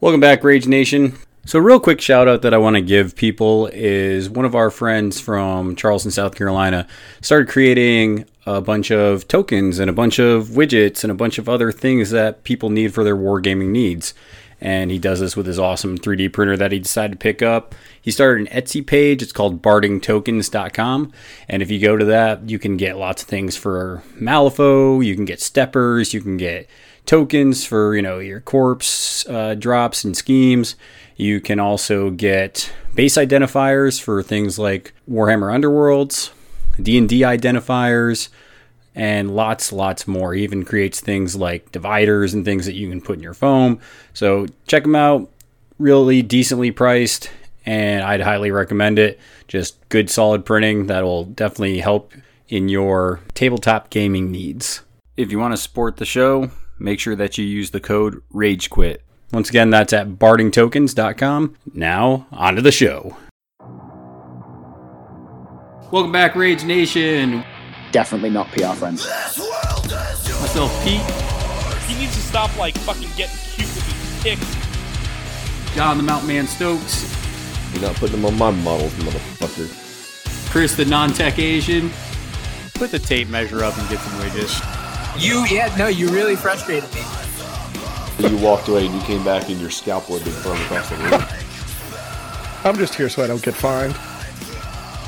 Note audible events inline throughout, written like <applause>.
Welcome back, Rage Nation. So, a real quick shout out that I want to give people is one of our friends from Charleston, South Carolina, started creating a bunch of tokens and a bunch of widgets and a bunch of other things that people need for their wargaming needs. And he does this with his awesome 3D printer that he decided to pick up. He started an Etsy page. It's called bardingtokens.com. And if you go to that, you can get lots of things for Malifaux. You can get steppers. You can get tokens for, you know, your corpse uh, drops and schemes. You can also get base identifiers for things like Warhammer Underworlds, D&D identifiers, and lots, lots more. He even creates things like dividers and things that you can put in your foam. So check them out. Really decently priced, and I'd highly recommend it. Just good, solid printing that will definitely help in your tabletop gaming needs. If you want to support the show, make sure that you use the code RAGEQUIT. Once again, that's at bardingtokens.com. Now, on to the show. Welcome back, Rage Nation. Definitely not PR friends. Myself, Pete, He needs to stop like fucking getting cute with his pick. John the Mountain Man Stokes, You're not putting them on my models, motherfucker. Chris the Non Tech Asian. Put the tape measure up and get some widgets. You, yeah, no, you really frustrated me. You walked away and you came back and your scalpel had been thrown across the room. I'm just here so I don't get fined.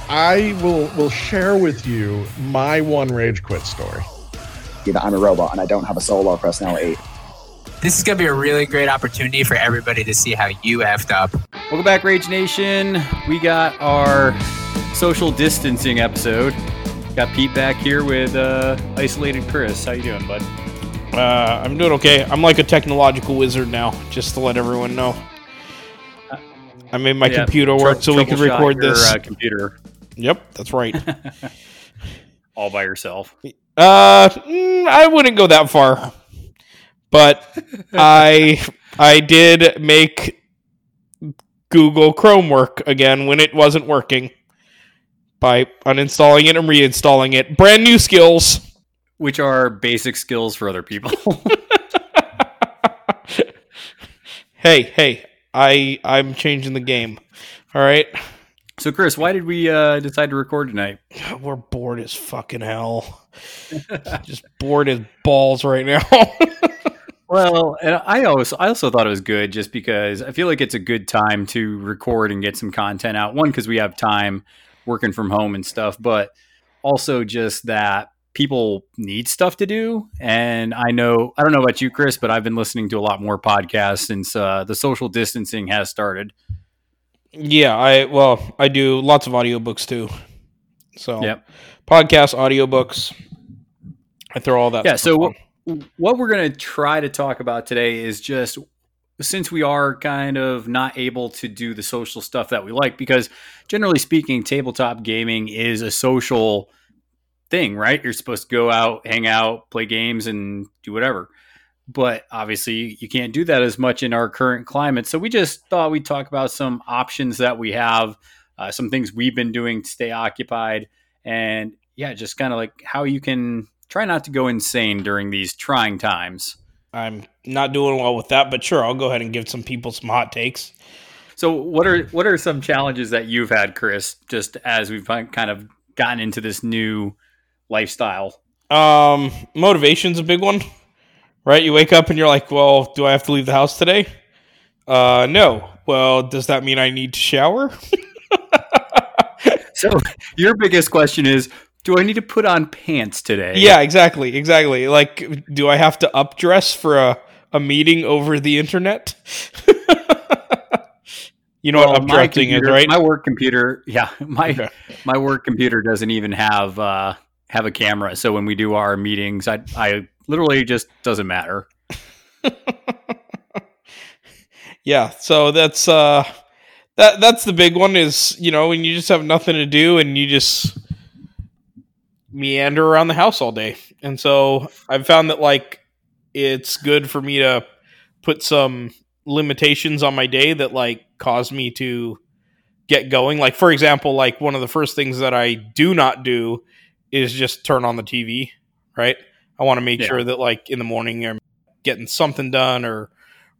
I will will share with you my one rage quit story. That I'm a robot and I don't have a soul or eight. This is gonna be a really great opportunity for everybody to see how you effed up. Welcome back, Rage Nation. We got our social distancing episode. Got Pete back here with uh, isolated Chris. How you doing, bud? Uh, I'm doing okay. I'm like a technological wizard now, just to let everyone know. I made my Yeah, computer work trou- so we could record your, this. uh, computer Yep, that's right. <laughs> all by yourself. Uh, mm, I wouldn't go that far, but <laughs> I I did make Google Chrome work again when it wasn't working by uninstalling it and reinstalling it. Brand new skills. Which are basic skills for other people. <laughs> hey, hey, I I'm changing the game. All right, so, Chris, why did we uh, decide to record tonight? <sighs> we're bored as fucking hell. <laughs> Just bored as balls right now. <laughs> Well, and I also I also thought it was good just because I feel like it's a good time to record and get some content out. One because we have time working from home and stuff, but also just that people need stuff to do. And I know I don't know about you, Chris, but I've been listening to a lot more podcasts since uh, the social distancing has started. yeah, I well, I do lots of audiobooks too. So Yep. podcasts, audiobooks. I throw all that. Yeah. So on. what, what we're going to try to talk about today is just since we are kind of not able to do the social stuff that we like, because generally speaking, tabletop gaming is a social thing, right? You're supposed to go out, hang out, play games, and do whatever. But obviously, you can't do that as much in our current climate. So we just thought we'd talk about some options that we have, uh, some things we've been doing to stay occupied, and yeah, just kind of like how you can try not to go insane during these trying times. I'm not doing well with that, but sure, I'll go ahead and give some people some hot takes. So, what are what are some challenges that you've had, Chris? Just as we've kind of gotten into this new lifestyle. Um, motivation's a big one, right? You wake up and you're like, "Well, do I have to leave the house today?" Uh, no. Well, does that mean I need to shower? <laughs> So, your biggest question is, do I need to put on pants today? Yeah, exactly, exactly. Like, do I have to updress for a, a meeting over the internet? <laughs> you know Well, what updressing is, right? My work computer, yeah, <laughs> my my work computer doesn't even have uh, have a camera. So when we do our meetings, I I literally just doesn't matter. <laughs> yeah so that's uh that that's the big one is you know when you just have nothing to do and you just meander around the house all day and so i've found that like it's good for me to put some limitations on my day that like cause me to get going like for example like one of the first things that i do not do is just turn on the tv right i want to make Yeah. sure that like in the morning i'm getting something done or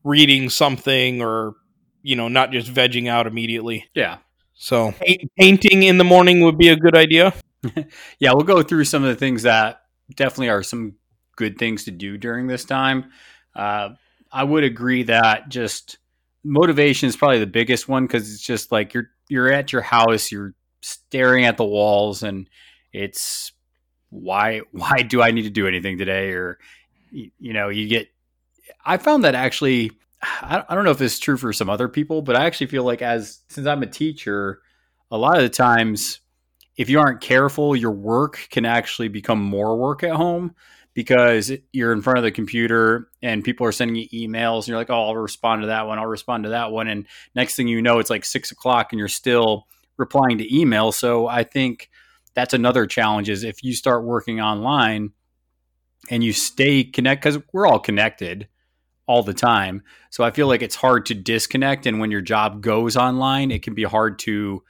reading something or you know not just vegging out immediately. Yeah. So painting in the morning would be a good idea. <laughs> Yeah, we'll go through some of the things that definitely are some good things to do during this time. Uh, I would agree that just motivation is probably the biggest one because it's just like you're you're at your house, you're staring at the walls, and it's why <laughs> why do I need to do anything today? Or you, you know, you get. I found that actually. I don't know if this is true for some other people, but I actually feel like as since I'm a teacher, a lot of the times if you aren't careful, your work can actually become more work at home because you're in front of the computer and people are sending you emails and you're like, oh, I'll respond to that one. I'll respond to that one. And next thing you know, it's like six o'clock and you're still replying to email. So I think that's another challenge is if you start working online and you stay connected, because we're all connected all the time. So I feel like it's hard to disconnect. And when your job goes online, it can be hard to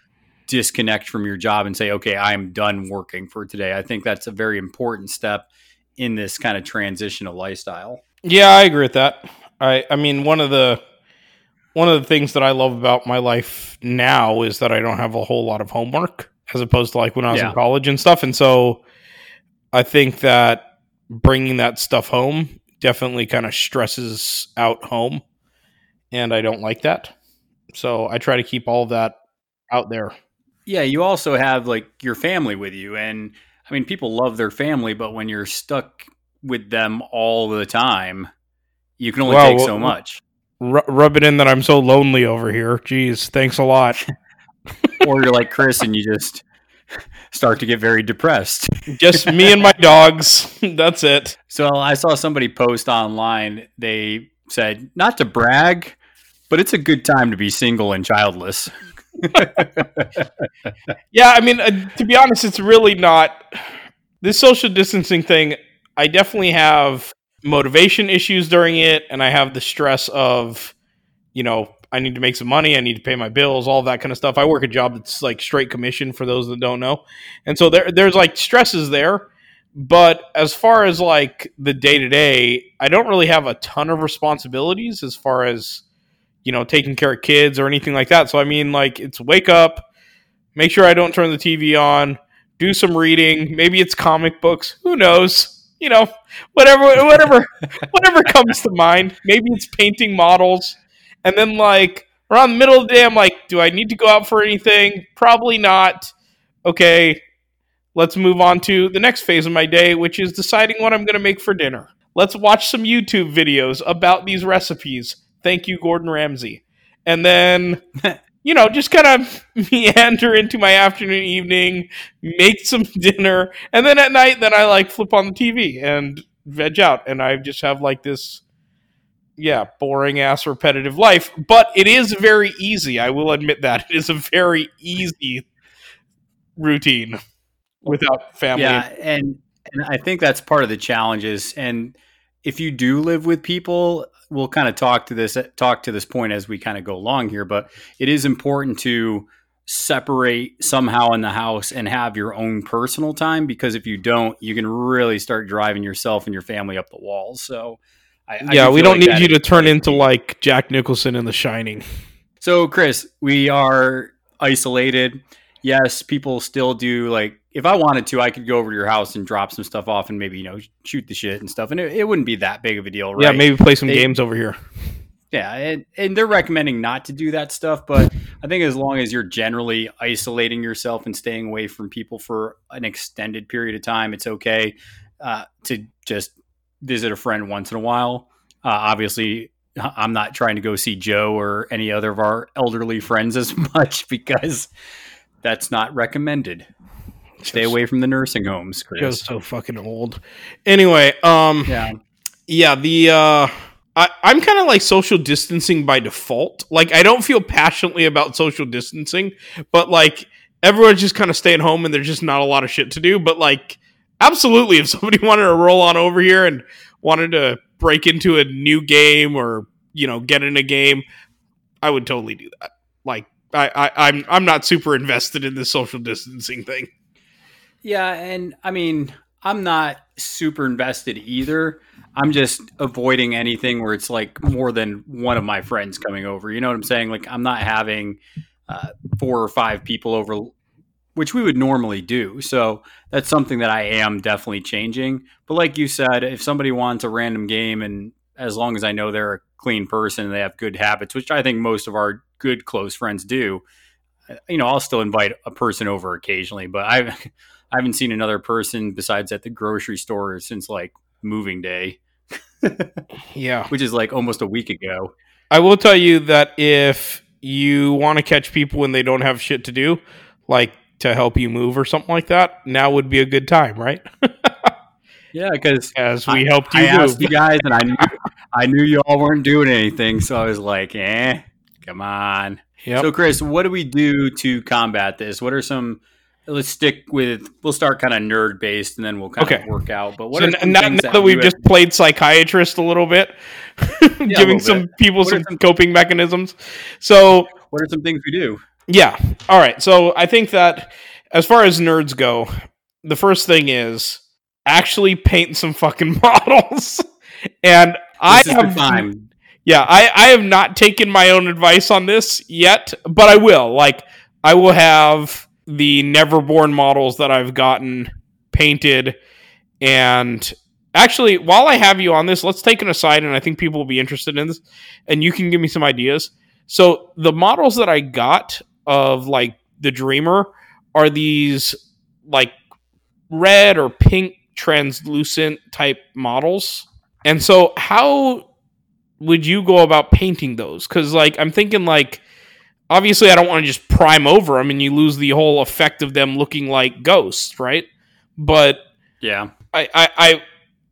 disconnect from your job and say, okay, I'm done working for today. I think that's a very important step in this kind of transitional lifestyle. Yeah, I agree with that. I I mean one of the one of the things that I love about my life now is that I don't have a whole lot of homework as opposed to like when I was Yeah. in college and stuff. And so I think that bringing that stuff home definitely kind of stresses out home and I don't like that. So I try to keep all that out there. Yeah, you also have like your family with you. And I mean, people love their family, but when you're stuck with them all the time, you can only Well, take well, so much. R- rub it in that I'm so lonely over here. Jeez, thanks a lot. <laughs> or you're like Chris and you just start to get very depressed. Just me and my dogs. <laughs> That's it. So I saw somebody post online. They said, not to brag, but it's a good time to be single and childless. <laughs> Yeah, I mean, uh, to be honest, it's really not this social distancing thing. I definitely have motivation issues during it, and I have the stress of, you know, I need to make some money, I need to pay my bills, all that kind of stuff. I work a job that's like straight commission for those that don't know, and so there, there's like stresses there. But as far as like the day to day, I don't really have a ton of responsibilities as far as you know taking care of kids or anything like that. So I mean, like it's wake up, make sure I don't turn the TV on, do some reading. Maybe it's comic books. Who knows? You know, whatever, whatever, <laughs> whatever comes to mind. Maybe it's painting models, and then like around the middle of the day, I'm like, do I need to go out for anything? Probably not. Okay, let's move on to the next phase of my day, which is deciding what I'm going to make for dinner. Let's watch some YouTube videos about these recipes. Thank you, Gordon Ramsay. And then <laughs> you know, just kind of <laughs> meander into my afternoon, evening, make some <laughs> dinner, and then at night, then I like flip on the TV and veg out, and I just have like this, yeah, boring ass repetitive life. But it is very easy. I will admit that it is a very easy routine without family. Yeah, and and I think that's part of the challenges. And if you do live with people, we'll kind of talk to this talk to this point as we kind of go along here. But it is important to separate somehow in the house and have your own personal time because if you don't, you can really start driving yourself and your family up the walls. So. I, yeah, we don't like need you to turn into like Jack Nicholson in The Shining. So, Chris, we are isolated. Yes, people still do like if I wanted to, I could go over to your house and drop some stuff off and maybe you know shoot the shit and stuff, and it, it wouldn't be that big of a deal, right? Yeah, maybe play some They- games over here. Yeah, and, and they're recommending not to do that stuff, but I think as long as you're generally isolating yourself and staying away from people for an extended period of time, it's okay uh, to just visit a friend once in a while. Uh, obviously, I'm not trying to go see Joe or any other of our elderly friends as <laughs> much because that's not recommended. Stay away from the nursing homes, Chris. Joe's so fucking old. Anyway, um, Yeah. yeah, the uh, I, I'm kind of like social distancing by default. Like, I don't feel passionately about social distancing, but like everyone's just kind of staying home and there's just not a lot of shit to do. But like, absolutely, if somebody <laughs> wanted to roll on over here and wanted to break into a new game or you know get in a game, I would totally do that. Like, I, I I'm I'm not super invested in this social distancing thing. Yeah, and I mean, I'm not super invested either. I'm just avoiding anything where it's like more than one of my friends coming over. You know what I'm saying? Like I'm not having uh, four or five people over, which we would normally do. So that's something that I am definitely changing. But like you said, if somebody wants a random game, and as long as I know they're a clean person and they have good habits, which I think most of our good close friends do, uh, you know, I'll still invite a person over occasionally. But I, <laughs> I haven't seen another person besides at the grocery store since like moving day, <laughs> Yeah. which is like almost a week ago. I will tell you that if you want to catch people when they don't have shit to do, like to help you move or something like that, now would be a good time, right? <laughs> Yeah, because As we helped you I move. asked you guys, and I knew I knew you all weren't doing anything, so I was like, "Eh, come on." Yep. So, Chris, what do we do to combat this? What are some? Let's stick with. We'll start kind of nerd based, and then we'll kind Okay. of work out. But what so are n- now, now that we've just played psychiatrist a little bit, <laughs> giving little some bit. people What some some- coping mechanisms. So what are some things we do? Yeah. All right. So I think that as far as nerds go, the first thing is actually paint some fucking <laughs> models. and I This is the have time. yeah, I, I have not taken my own advice on this yet, but I will. Like I will have the Neverborn models that I've gotten painted and actually while I have you on this, let's take an aside and I think people will be interested in this and you can give me some ideas. So the models that I got of like the Dreamer are these like red or pink translucent type models. And so how would you go about painting those? Cuz like I'm thinking like obviously I don't want to just prime over them and you lose the whole effect of them looking like ghosts, right? But Yeah. I, I, I,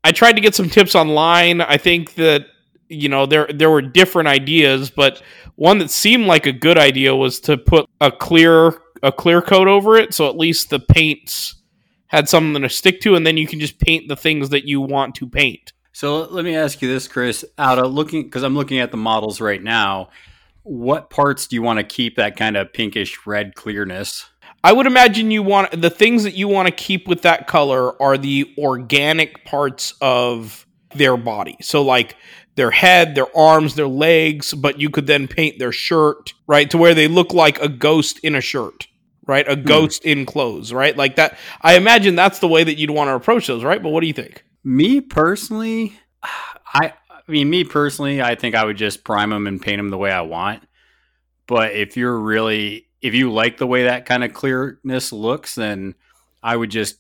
I tried to get some tips online. I think that you know there there were different ideas, but one that seemed like a good idea was to put a clear a clear coat over it, so at least the paints had something to stick to, and then you can just paint the things that you want to paint. So let me ask you this, Chris. Out of looking, because I'm looking at the models right now, what parts do you want to keep that kind of pinkish red clearness? I would imagine you want the things that you want to keep with that color are the organic parts of their body. So like their head, their arms, their legs, but you could then paint their shirt, right, to where they look like a ghost in a shirt, right? A hmm. ghost in clothes, right? Like that. I imagine that's the way that you'd want to approach those, right? But what do you think? Me personally, I, I mean, me personally, I think I would just prime them and paint them the way I want. But if you're really, if you like the way that kind of clearness looks, then I would just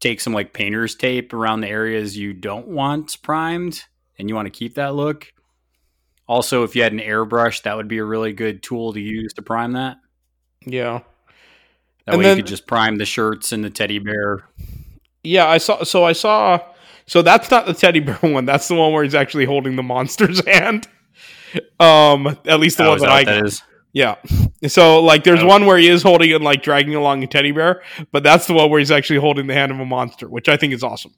take some like painter's tape around the areas you don't want primed and you want to keep that look. Also, if you had an airbrush, that would be a really good tool to use to prime that. Yeah. That And way then- you could just prime the shirts and the teddy bear. Yeah, I saw. So I saw. So that's not the teddy bear <laughs> one. That's the one where he's actually holding the monster's <laughs> hand. Um, at least the Oh, one that that I what got. that is? Yeah. So like there's Oh. one where he is holding it like dragging along a teddy bear, but that's the one where he's actually holding the hand of a monster, which I think is awesome.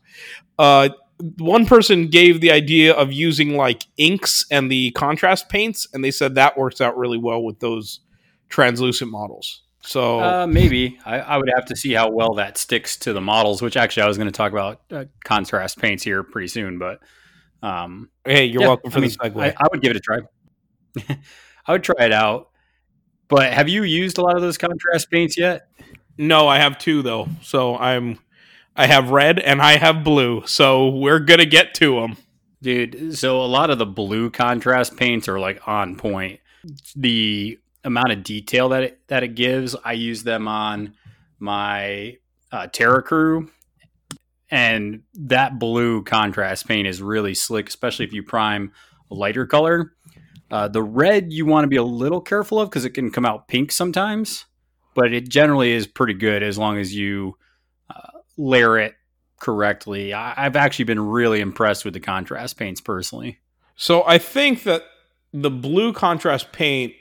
Uh one person gave the idea of using like inks and the contrast paints, and they said that works out really well with those translucent models. So Uh, maybe I, I would have to see how well that sticks to the models. Which actually, I was going to talk about uh, contrast paints here pretty soon. But um, hey, you're yeah, welcome for I the mean, segue. I, I would give it a try. <laughs> I would try it out. But have you used a lot of those contrast paints yet? no, I have two though. So I'm I have red and I have blue. So we're gonna get to them. Dude, so a lot of the blue contrast paints are like on point. The amount of detail that it, that it gives, I use them on my uh, Tara Crew, and that blue contrast paint is really slick, especially if you prime a lighter color. Uh, the red you want to be a little careful of because it can come out pink sometimes, but it generally is pretty good as long as you layer it correctly. I, I've actually been really impressed with the contrast paints personally. So I think that the blue contrast paint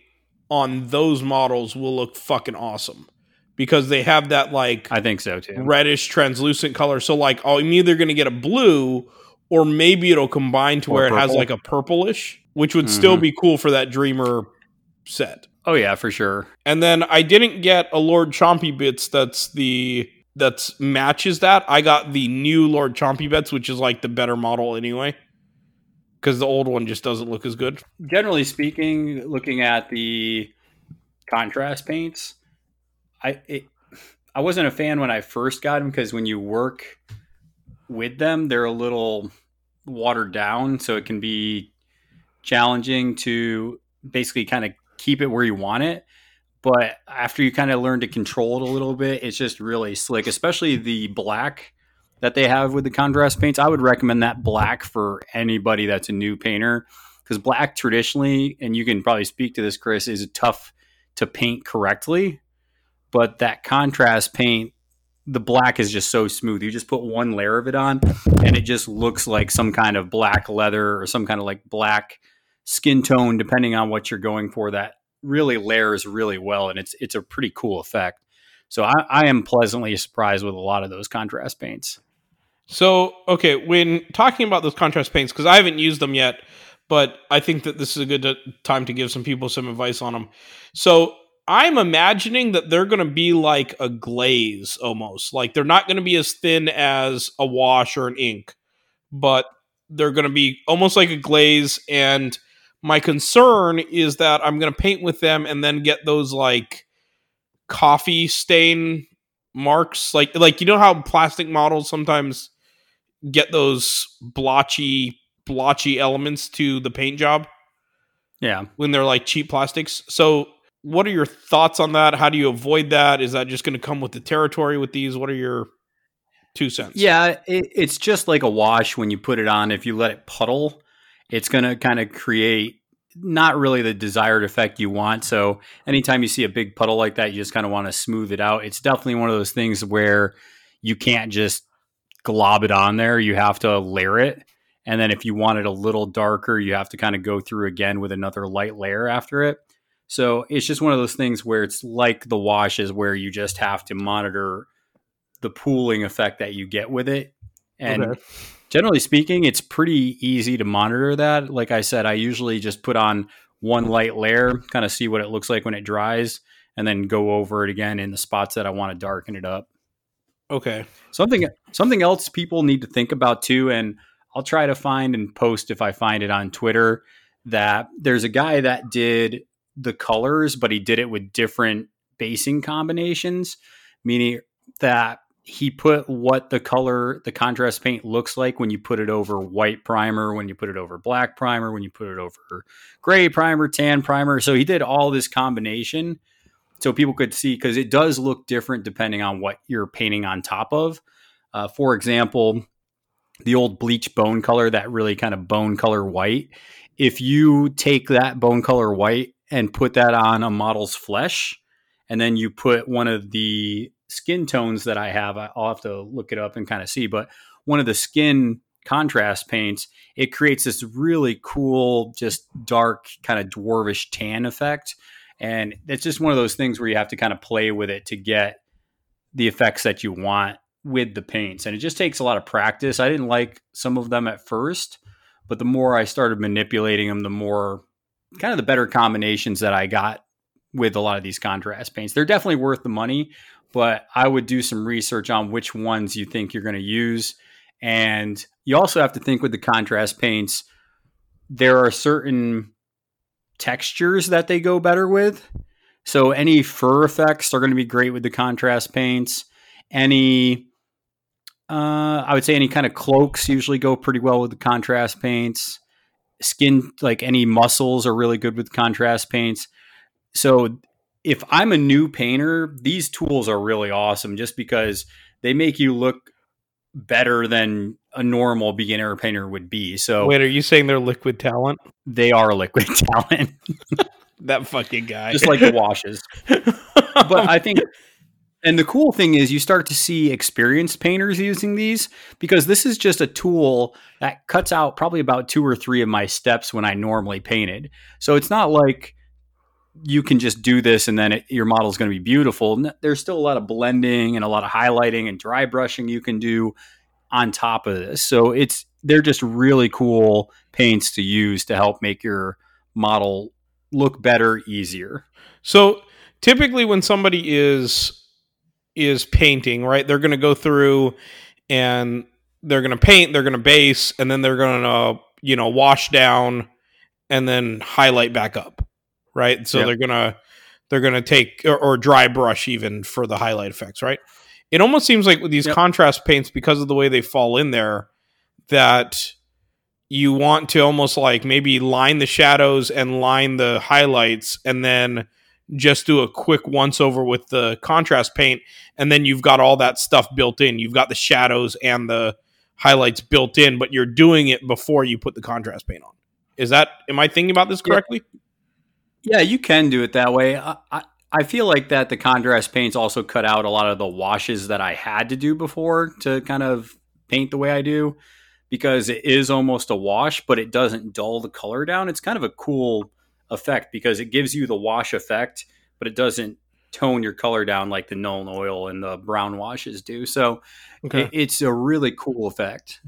on those models will look fucking awesome because they have that like I think so too. reddish translucent color. So like oh, I'm either gonna get a blue or maybe it'll combine to Or where it has like a purplish, which would still Mhm. be cool for that Dreamer set. Oh yeah, for sure. And then I didn't get a Lord Chompy Bits that's the that's matches that. I got the new Lord Chompy Bits, which is like the better model anyway. because the old one just doesn't look as good. generally speaking, looking at the contrast paints, I it, I wasn't a fan when I first got them because when you work with them, they're a little watered down, so it can be challenging to basically kind of keep it where you want it. But after you kind of learn to control it a little bit, it's just really slick, especially the black that they have with the contrast paints. I would recommend that black for anybody that's a new painter because black traditionally, and you can probably speak to this, Chris, is tough to paint correctly. But that contrast paint, the black is just so smooth. You just put one layer of it on, and it just looks like some kind of black leather or some kind of like black skin tone, depending on what you're going for. That really layers really well, and it's it's a pretty cool effect. So I, I am pleasantly surprised with a lot of those contrast paints. So, okay, when talking about those contrast paints, because I haven't used them yet, but I think that this is a good time to give some people some advice on them. So, I'm imagining that they're going to be like a glaze almost. Like they're not going to be as thin as a wash or an ink, but they're going to be almost like a glaze. And my concern is that I'm going to paint with them and then get those like coffee stain marks like like you know how plastic models sometimes get those blotchy blotchy elements to the paint job Yeah. when they're like cheap plastics. So, what are your thoughts on that? How do you avoid that? Is that just going to come with the territory with these? What are your two cents? Yeah, it, it's just like a wash when you put it on. If you let it puddle, it's going to kind of create not really the desired effect you want. So, anytime you see a big puddle like that, you just kind of want to smooth it out. It's definitely one of those things where you can't just glob it on there. You have to layer it. And then if you want it a little darker, you have to kind of go through again with another light layer after it. So it's just one of those things where it's like the washes where you just have to monitor the pooling effect that you get with it. And Okay. Generally speaking, it's pretty easy to monitor that. Like I said, I usually just put on one light layer, kind of see what it looks like when it dries, and then go over it again in the spots that I want to darken it up. Okay. Something something else people need to think about too, and I'll try to find and post if I find it on Twitter that there's a guy that did the colors, but he did it with different basing combinations, meaning that he put what the color, the contrast paint looks like when you put it over white primer, when you put it over black primer, when you put it over gray primer, tan primer. So he did all this combination so people could see because it does look different depending on what you're painting on top of. Uh, for example, the old bleach bone color, that really kind of bone color white. If you take that bone color white and put that on a model's flesh, and then you put one of the skin tones that I have, I'll have to look it up and kind of see, but one of the skin contrast paints, it creates this really cool, just dark, kind of dwarvish tan effect. And it's just one of those things where you have to kind of play with it to get the effects that you want with the paints. And it just takes a lot of practice. I didn't like some of them at first, but the more I started manipulating them, the more kind of the better combinations that I got with a lot of these contrast paints. They're definitely worth the money, but I would do some research on which ones you think you're going to use. And you also have to think with the contrast paints, there are certain textures that they go better with. So any fur effects are going to be great with the contrast paints. Any, uh, I would say any kind of cloaks usually go pretty well with the contrast paints. Skin, like any muscles, are really good with contrast paints. So if I'm a new painter, these tools are really awesome just because they make you look better than a normal beginner painter would be. So Wait, are you saying they're liquid talent? they are liquid <laughs> talent, <laughs> That fucking guy. just like the washes. but I think, <laughs> and the cool thing is, you start to see experienced painters using these because this is just a tool that cuts out probably about two or three of my steps when I normally painted. So it's not like you can just do this and then it, your model is going to be beautiful. There's still a lot of blending and a lot of highlighting and dry brushing you can do on top of this. So it's they're just really cool paints to use to help make your model look better, easier. So typically when somebody is is painting, right? They're going to go through and they're going to paint, they're going to base, and then they're going to you know, wash down and then highlight back up, right? So Yep. they're gonna they're gonna take or, or dry brush even for the highlight effects, right? It almost seems like with these Yep. contrast paints, because of the way they fall in there, that you want to almost like maybe line the shadows and line the highlights and then just do a quick once over with the contrast paint and then you've got all that stuff built in you've got the shadows and the highlights built in but you're doing it before you put the contrast paint on is that am i thinking about this correctly Yeah, you can do it that way. I, I, I feel like that the contrast paints also cut out a lot of the washes that I had to do before to kind of paint the way I do because it is almost a wash, but it doesn't dull the color down. It's kind of a cool effect because it gives you the wash effect, but it doesn't tone your color down like the Nuln oil and the brown washes do. So it, it's a really cool effect.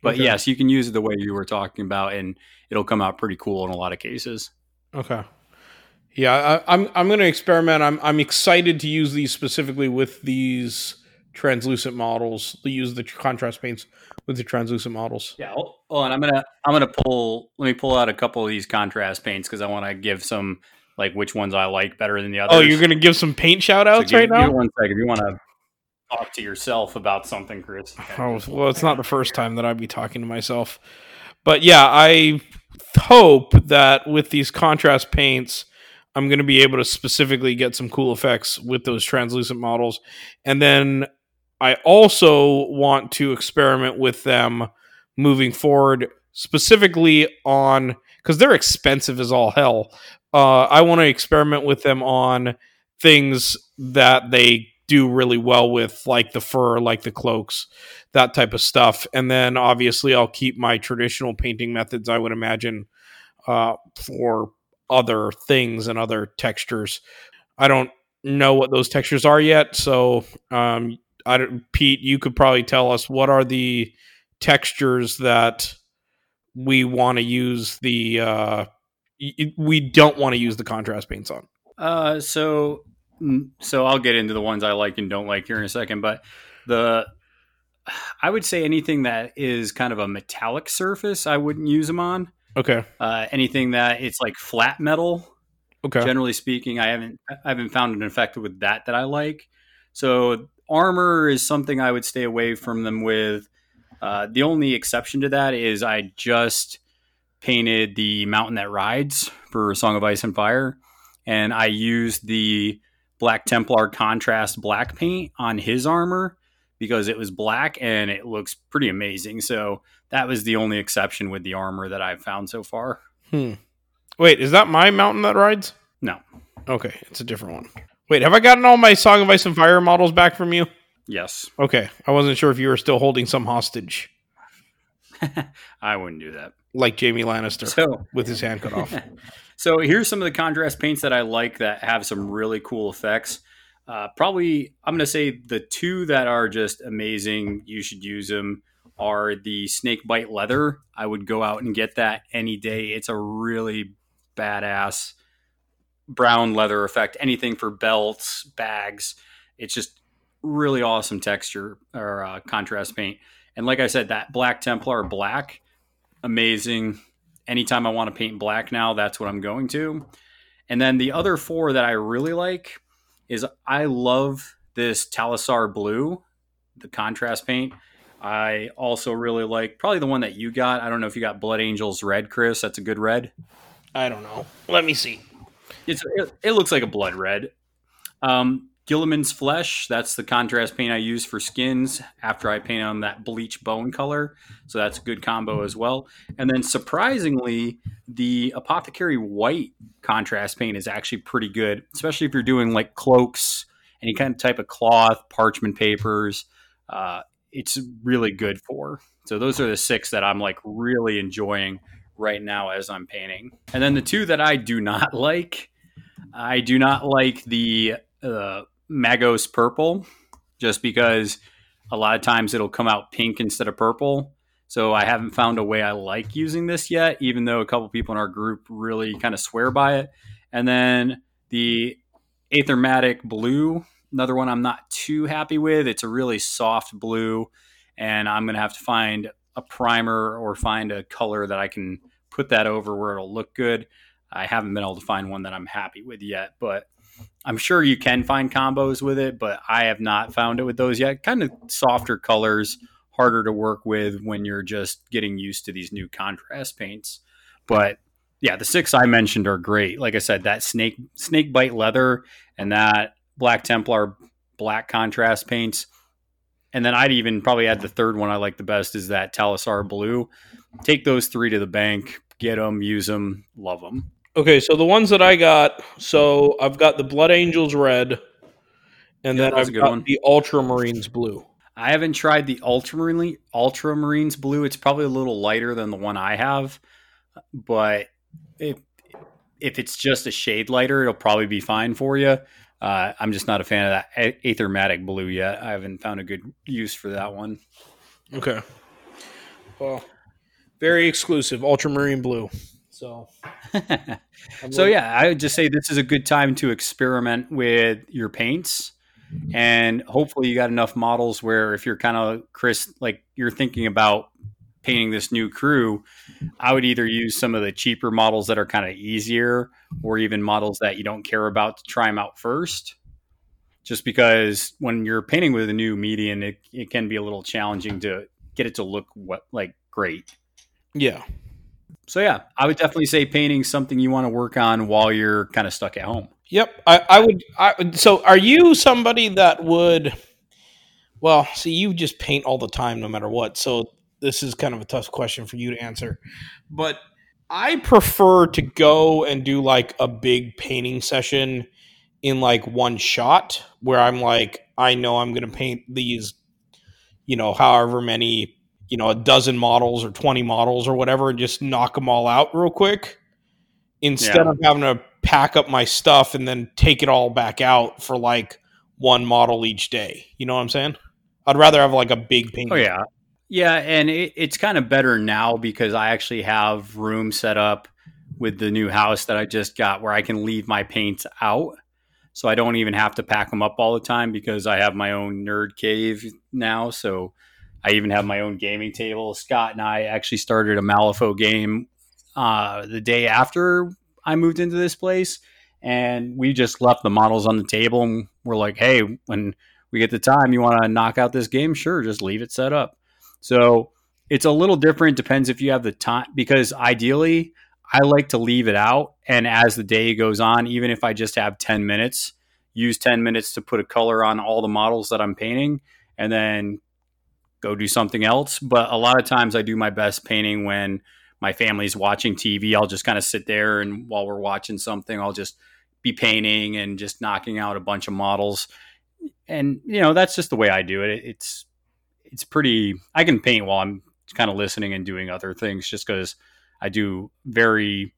But Okay. yes, you can use it the way you were talking about, and it'll come out pretty cool in a lot of cases. Okay. Yeah, I, I'm I'm going to experiment. I'm I'm excited to use these specifically with these translucent models. To use the contrast paints with the translucent models. Yeah, hold and. I'm gonna I'm gonna pull. Let me pull out a couple of these contrast paints because I want to give some like which ones I like better than the oh, others. Oh, you're going to give some paint shout So outs give- right give now? one second. You want to talk to yourself about something, Chris. Oh, well, it's not the first time that I'd be talking to myself. But yeah, I hope that with these contrast paints, I'm going to be able to specifically get some cool effects with those translucent models. And then I also want to experiment with them moving forward, specifically on because they're expensive as all hell. Uh, I want to experiment with them on things that they do really well with, like the fur, like the cloaks, that type of stuff. And then obviously, I'll keep my traditional painting methods, I would imagine, uh, for other things and other textures. I don't know what those textures are yet. So, um, I don't, Pete, you could probably tell us what are the textures that we want to use the, uh, we don't want to use the contrast paints on. Uh, so mm, so I'll get into the ones I like and don't like here in a second, but the I would say anything that is kind of a metallic surface, I wouldn't use them on. Okay. Uh, anything that it's like flat metal, Okay. generally speaking, I haven't I haven't found an effect with that that I like. So armor is something I would stay away from them with. Uh, the only exception to that is I just painted the mountain that rides for Song of Ice and Fire, and I used the Black Templar contrast black paint on his armor because it was black and it looks pretty amazing. So that was the only exception with the armor that I've found so far. Hmm. Wait, is that my mountain that rides? No. Okay, it's a different one. Wait, have I gotten all my Song of Ice and Fire models back from you? Yes. Okay, I wasn't sure if you were still holding some hostage, <laughs> I wouldn't do that. like Jaime Lannister So, with his hand cut off. <laughs> so here's some of the contrast paints that I like that have some really cool effects. Uh, probably, I'm going to say the two that are just amazing. You should use them. Are the snake bite leather? I would go out and get that any day. It's a really badass brown leather effect. Anything for belts, bags. It's just really awesome texture or uh, contrast paint. And like I said, that Black Templar black, amazing. Anytime I want to paint black now, that's what I'm going to. And then the other four that I really like is I love this Talassar blue, the contrast paint. I also really like probably the one that you got. I don't know if you got Blood Angels red, Chris. That's a good red. I don't know. Let me see. It's it, it looks like a blood red. Um, Guilliman's flesh. That's the contrast paint I use for skins after I paint them that bleach bone color. So that's a good combo as well. And then surprisingly, the apothecary white contrast paint is actually pretty good, especially if you're doing like cloaks, any kind of type of cloth, parchment papers. Uh, it's really good for. So those are the six that I'm like really enjoying right now as I'm painting. And then the two that I do not <laughs> like, I do not like the uh, Magos purple, just because a lot of times it'll come out pink instead of purple. So I haven't found a way I like using this yet, even though a couple people in our group really kind of swear by it. And then the Aethermatic blue, another one I'm not too happy with. It's a really soft blue, and I'm gonna have to find a primer or find a color that I can put that over where it'll look good. I haven't been able to find one that I'm happy with yet, but I'm sure you can find combos with it, but I have not found it with those yet. Kind of softer colors, harder to work with when you're just getting used to these new contrast paints. But yeah, the six I mentioned are great. Like I said, that snake snake bite leather and that black Templar black contrast paints. And then I'd even probably add the third one I like the best is that Talassar blue. Take those three to the bank, get them, use them, love them. Okay, so the ones that I got, so I've got the Blood Angels red, and Yeah, then that's a I've got one. the Ultramarines blue. I haven't tried the Ultramarine Ultramarines blue. It's probably a little lighter than the one I have, but if if it's just a shade lighter, it'll probably be fine for you. Uh, I'm just not a fan of that a- Aethermatic blue yet. I haven't found a good use for that one. Okay. Well, very exclusive Ultramarine blue. So, <laughs> so yeah, I would just say this is a good time to experiment with your paints, and hopefully you got enough models where if you're kind of Chris, like you're thinking about painting this new crew, I would either use some of the cheaper models that are kind of easier, or even models that you don't care about to try them out first. Just because when you're painting with a new median, it, it can be a little challenging to get it to look what like great. yeah. So yeah, I would definitely say painting something you want to work on while you're kind of stuck at home. Yep, I, I would. I would- so, are you somebody that would? Well, see, you just paint all the time, no matter what. So, this is kind of a tough question for you to answer. But I prefer to go and do like a big painting session in like one shot, where I'm like, I know I'm going to paint these, you know, however many, you know, a dozen models or twenty models or whatever, and just knock them all out real quick instead Yeah. of having to pack up my stuff and then take it all back out for like one model each day. You know what I'm saying? I'd rather have like a big oh, painting. Oh yeah, yeah, and it, it's kind of better now because I actually have room set up with the new house that I just got where I can leave my paints out, so I don't even have to pack them up all the time because I have my own nerd cave now. So I even have my own gaming table. Scott and I actually started a Malifaux game uh, the day after I moved into this place, and we just left the models on the table and we're like, hey, when we get the time, you want to knock out this game? Sure, just leave it set up. So it's a little different. Depends if you have the time, because ideally, I like to leave it out. And as the day goes on, even if I just have 10 minutes, use 10 minutes to put a color on all the models that I'm painting and then go do something else. But a lot of times I do my best painting when my family's watching TV. I'll just kind of sit there and while we're watching something, I'll just be painting and just knocking out a bunch of models and you know that's just the way I do it. It's it's pretty. I can paint while I'm kind of listening and doing other things, just because I do very.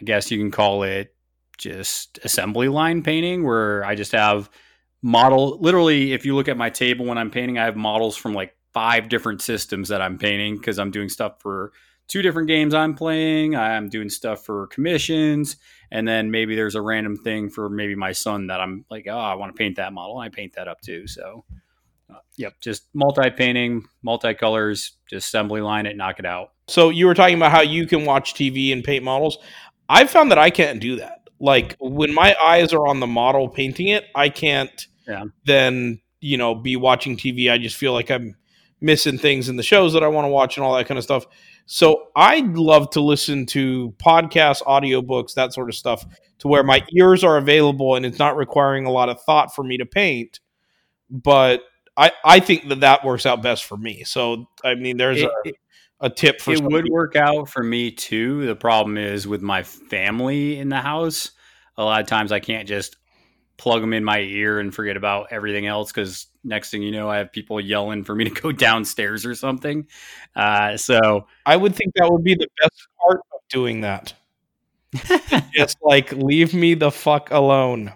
I guess you can call it just assembly line painting, where I just have model. Literally, if you look at my table when I'm painting, I have models from like five different systems that I'm painting because I'm doing stuff for two different games I'm playing. I'm doing stuff for commissions and then maybe there's a random thing for maybe my son that I'm like, oh, I want to paint that model. I paint that up too. So, yep, just multi painting, multicolors, just assembly line it, knock it out. So you were talking about how you can watch TV and paint models. I've found that I can't do that. Like when my eyes are on the model painting it, I can't Yeah. then, you know, be watching TV. I just feel like I'm missing things in the shows that I want to watch and all that kind of stuff. So I'd love to listen to podcasts, audiobooks, that sort of stuff to where my ears are available and it's not requiring a lot of thought for me to paint. But I, I think that that works out best for me. So, I mean, there's It, a, a tip for it some would work out for me too. The problem is with my family in the house, a lot of times I can't just plug them in my ear and forget about everything else because next thing you know, I have people yelling for me to <laughs> go downstairs or something. Uh, so, I would think that would be the best part of doing that. <laughs> Just like leave me the fuck alone.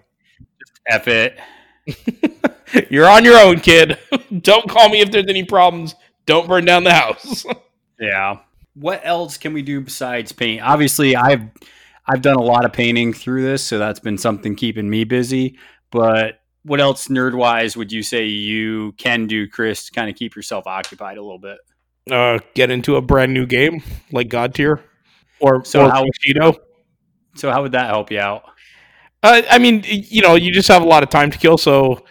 Just F it. <laughs> You're on your own, kid. <laughs> Don't call me if there's any problems. Don't burn down the house. <laughs> Yeah. What else can we do besides paint? Obviously, I've I've done a lot of painting through this, so that's been something keeping me busy. But what else nerd wise would you say you can do, Chris, to kind of keep yourself occupied a little bit? Uh, get into a brand new game like God Tier or So or how- Bushido. So how would that help you out? Uh, I mean, you know, you just have a lot of time to kill, so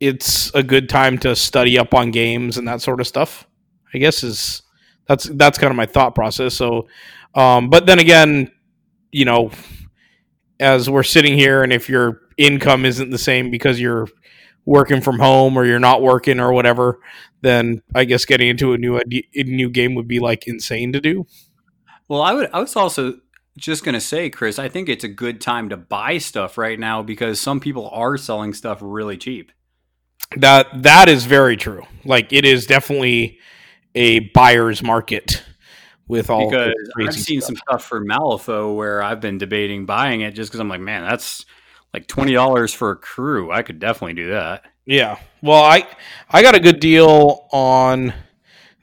it's a good time to study up on games and that sort of stuff. I guess is that's that's kind of my thought process. So, um, but then again, you know, as we're sitting here, and if your income isn't the same because you're working from home or you're not working or whatever, then I guess getting into a new a new game would be like insane to do. Well, I would. I was also just gonna say, Chris. I think it's a good time to buy stuff right now because some people are selling stuff really cheap. That that is very true. Like it is definitely a buyer's market with all because I've seen stuff. some stuff for Malifaux where I've been debating buying it just because I'm like, man, that's like twenty dollars for a crew. I could definitely do that. Yeah. Well, I I got a good deal on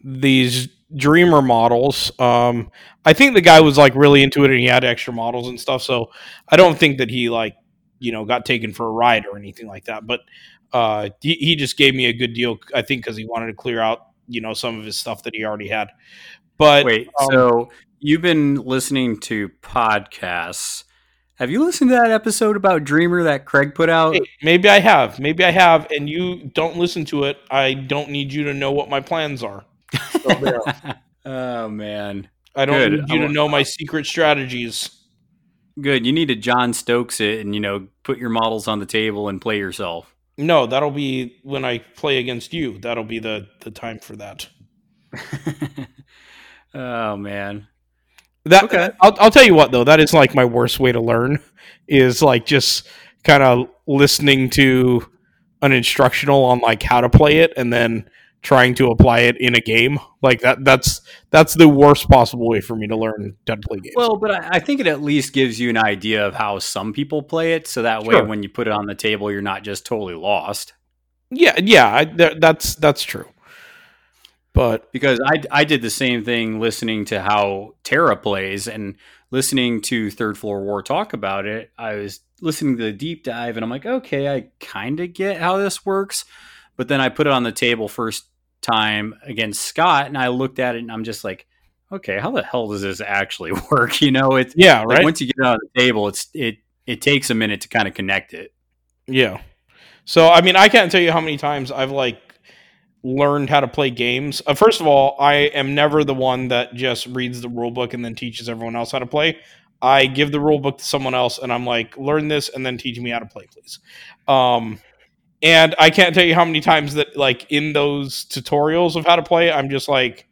these Dreamer models. Um, I think the guy was like really into it and he had extra models and stuff. So I don't think that he like you know got taken for a ride or anything like that. But uh, he, he just gave me a good deal. I think because he wanted to clear out you know some of his stuff that he already had. But Wait, um, so you've been listening to podcasts? Have you listened to that episode about Dreamer that Craig put out? Maybe I have. Maybe I have, and you don't listen to it. I don't need you to know what my plans are. So there. <laughs> oh man, I don't Good. need you to know my secret strategies. good. You need to John Stokes it and you know put your models on the table and play yourself. No, that'll be when I play against you. That'll be the the time for that. <laughs> oh man. That Okay. I'll, I'll tell you what though. That is like my worst way to learn is like just kind of listening to an instructional on like how to play it and then trying to apply it in a game. Like that. That's that's the worst possible way for me to learn how to play games. Well, but I, I think it at least gives you an idea of how some people play it, so that way Sure. when you put it on the table, you're not just totally lost. Yeah, yeah, I, th- that's that's true. But Because I I did the same thing listening to how Tara plays and listening to Third Floor War talk about it. I was listening to the deep dive, and I'm like, okay, I kind of get how this works. But then I put it on the table first time against Scott, and I looked at it, and I'm just like, okay, how the hell does this actually <laughs> work? You know, it's yeah, like right. once you get it on the table, it's it it takes a minute to kind of connect it. yeah. So I mean, I can't tell you how many times I've like learned how to play games. Uh, first of all, I am never the one that just reads the rule book and then teaches everyone else how to play. I give the rule book to someone else, and I'm like, learn this and then teach me how to play, please. Um, and I can't tell you how many times that like in those tutorials of how to play, I'm just like,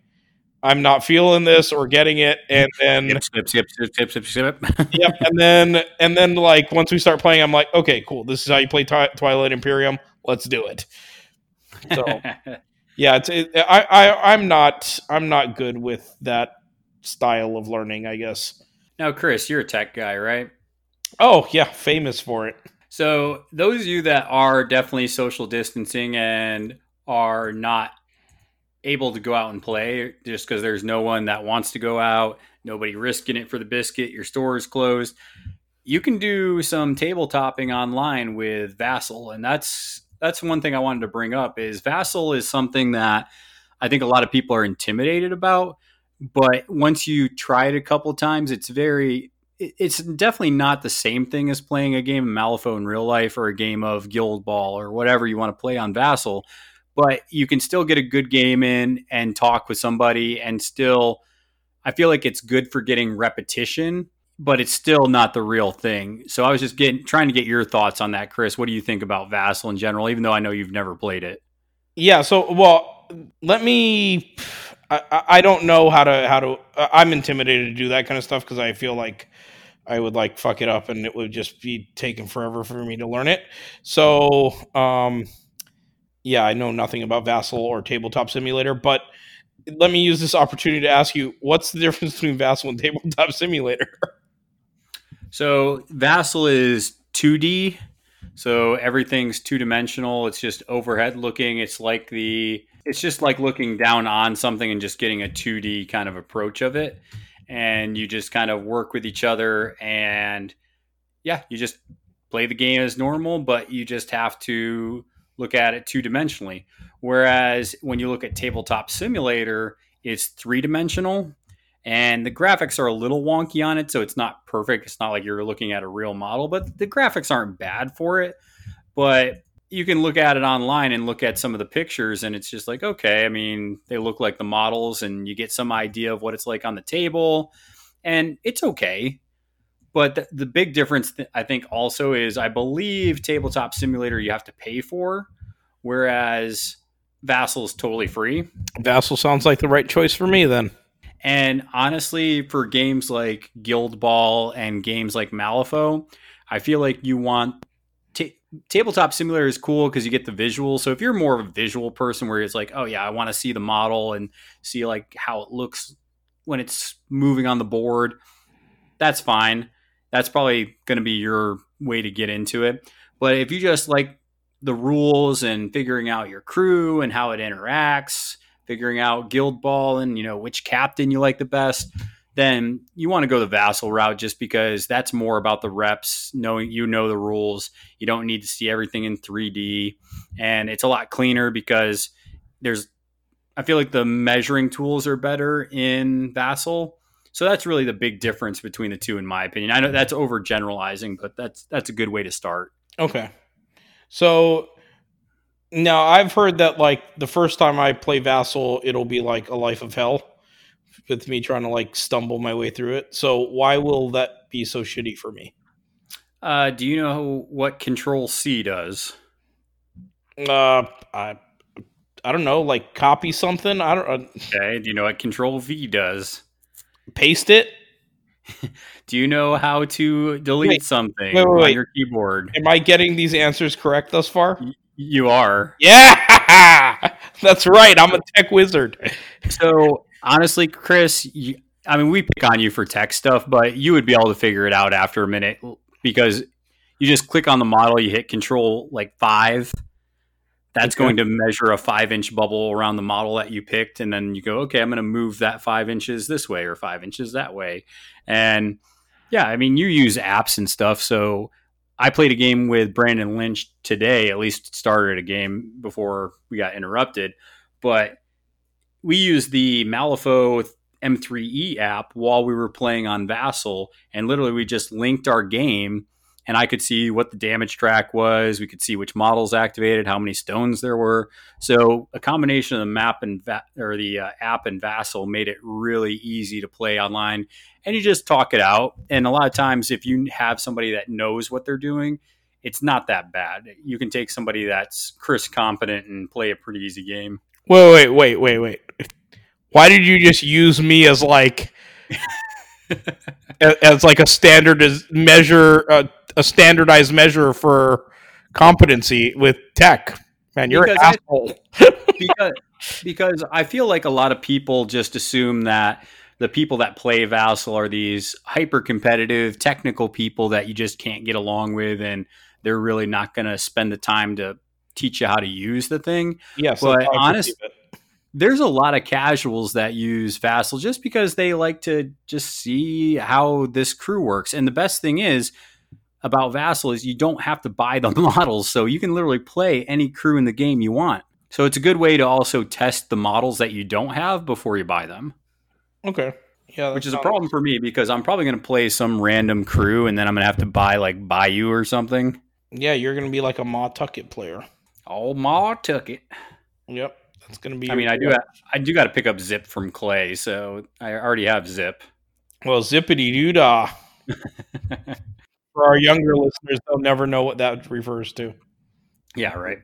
I'm not feeling this or getting it, and then skip, skip, skip, skip, skip. yep. And then and then like once we start playing, I'm like, okay, cool. This is how you play Twi- Twilight Imperium. Let's do it. So <laughs> yeah, it's it, I I I'm not I'm not good with that style of learning. I guess. now, Chris, you're a tech guy, right? Oh yeah, famous for it. So, those of you that are definitely social distancing and are not able to go out and play just because there's no one that wants to go out, nobody risking it for the biscuit, your store is closed, you can do some table topping online with Vassal. And that's that's one thing I wanted to bring up is Vassal is something that I think a lot of people are intimidated about. But once you try it a couple times, it's very it's definitely not the same thing as playing a game of Malifaux in real life or a game of Guild Ball or whatever you want to play on Vassal. But you can still get a good game in and talk with somebody, and still, I feel like it's good for getting repetition, but it's still not the real thing. So I was just getting trying to get your thoughts on that, Chris. What do you think about Vassal in general? Even though I know you've never played it. Yeah. So well, let me. I, I don't know how to how to. I'm intimidated to do that kind of stuff because I feel like I would like fuck it up and it would just be taking forever for me to learn it. So um, yeah, I know nothing about Vassal or Tabletop Simulator, but let me use this opportunity to ask you: What's the <laughs> difference between Vassal and Tabletop Simulator? <laughs> So Vassal is 2D. So everything's two dimensional. It's just overhead looking. It's like the it's just like looking down on something and just getting a 2D kind of approach of it. And you just kind of work with each other and yeah, you just play the game as normal, but you just have to look at it two dimensionally. Whereas when you look at tabletop simulator, it's three dimensional, and the graphics are a little wonky on it, so it's not perfect. It's not like you're looking at a real model, but the graphics aren't bad for it. But you can look at it online and look at some of the pictures, and it's just like, okay, I mean, they look like the models, and you get some idea of what it's like on the table, and it's okay. But the, the big difference, th- I think, also is I believe Tabletop Simulator you have to pay for, whereas Vassal is totally free. Vassal sounds like the right choice for me then. And honestly, for games like Guild Ball and games like Malifaux, I feel like you want tabletop simulator is cool because you get the visual. So if you're more of a visual person, where it's like, oh yeah, I want to see the model and see like how it looks when it's moving on the board, that's fine. That's probably going to be your way to get into it. But if you just like the rules and figuring out your crew and how it interacts, figuring out guild ball and you know which captain you like the best, then you want to go the vassal route just because that's more about the reps, knowing you know the rules. You don't need to see everything in 3D, and it's a lot cleaner because there's. I feel like the measuring tools are better in vassal. So that's really the big difference between the two, in my opinion. I know that's overgeneralizing, but that's that's a good way to start. Okay. So now I've heard that like the first time I play Vassal, it'll be like a life of hell with me trying to like stumble my way through it. So why will that be so shitty for me? Uh, do you know what Control C does? Uh, I I don't know, like copy something. I don't uh, Okay. Do you know what Control V does? paste it. <laughs> Do you know how to delete Wait, something wait, wait, on your keyboard? Am I getting these answers correct thus far? You are. Yeah, <laughs> that's right. I'm a tech wizard. So honestly, Chris, you, I mean, we pick on you for tech stuff, but you would be able to figure it out after a minute because you just click on the model, you hit Control like five. That's Okay. going to measure a five inch bubble around the model that you picked, and then you go, okay, I'm going to move that five inches this way or five inches that way, and yeah, I mean, you use apps and stuff, so. I played a game with Brandon Lynch today, at least started a game before we got interrupted. But we used the Malifaux M3E app while we were playing on Vassal, and literally we just linked our game, and I could see what the damage track was. We could see which models activated, how many stones there were. So a combination of the map and Va- or the uh, app and Vassal made it really easy to play online, and you just talk it out. And a lot of times, if you have somebody that knows what they're doing. It's not that bad. You can take somebody that's Chris competent and play a pretty easy game. Wait, wait, wait, wait, wait. Why did you just use me as like <laughs> as like a standard as measure, uh, a standardized measure for competency with tech? Man, you're Because an I- asshole. <laughs> because because I feel like a lot of people just assume that the people that play Vassal are these hyper competitive technical people that you just can't get along with and they're really not going to spend the time to teach you how to use the thing. yes, but honest- There's a lot of casuals that use Vassal just because they like to just see how this crew works. And the best thing is about Vassal is you don't have to buy the <laughs> models, so you can literally play any crew in the game you want. So it's a good way to also test the models that you don't have before you buy them, Okay, yeah, which is a problem for me because I'm probably going to play some random crew and then I'm going to have to buy like Bayou or something. Yeah, you're gonna be like a Ma Tucket player. Oh, Ma took it. Yep, that's gonna be. I mean, I do, I do got to pick up Zipp from Clay, so I already have Zipp. Well, zippity doo dah. <laughs> For our younger listeners, they'll never know what that refers to. Yeah, right.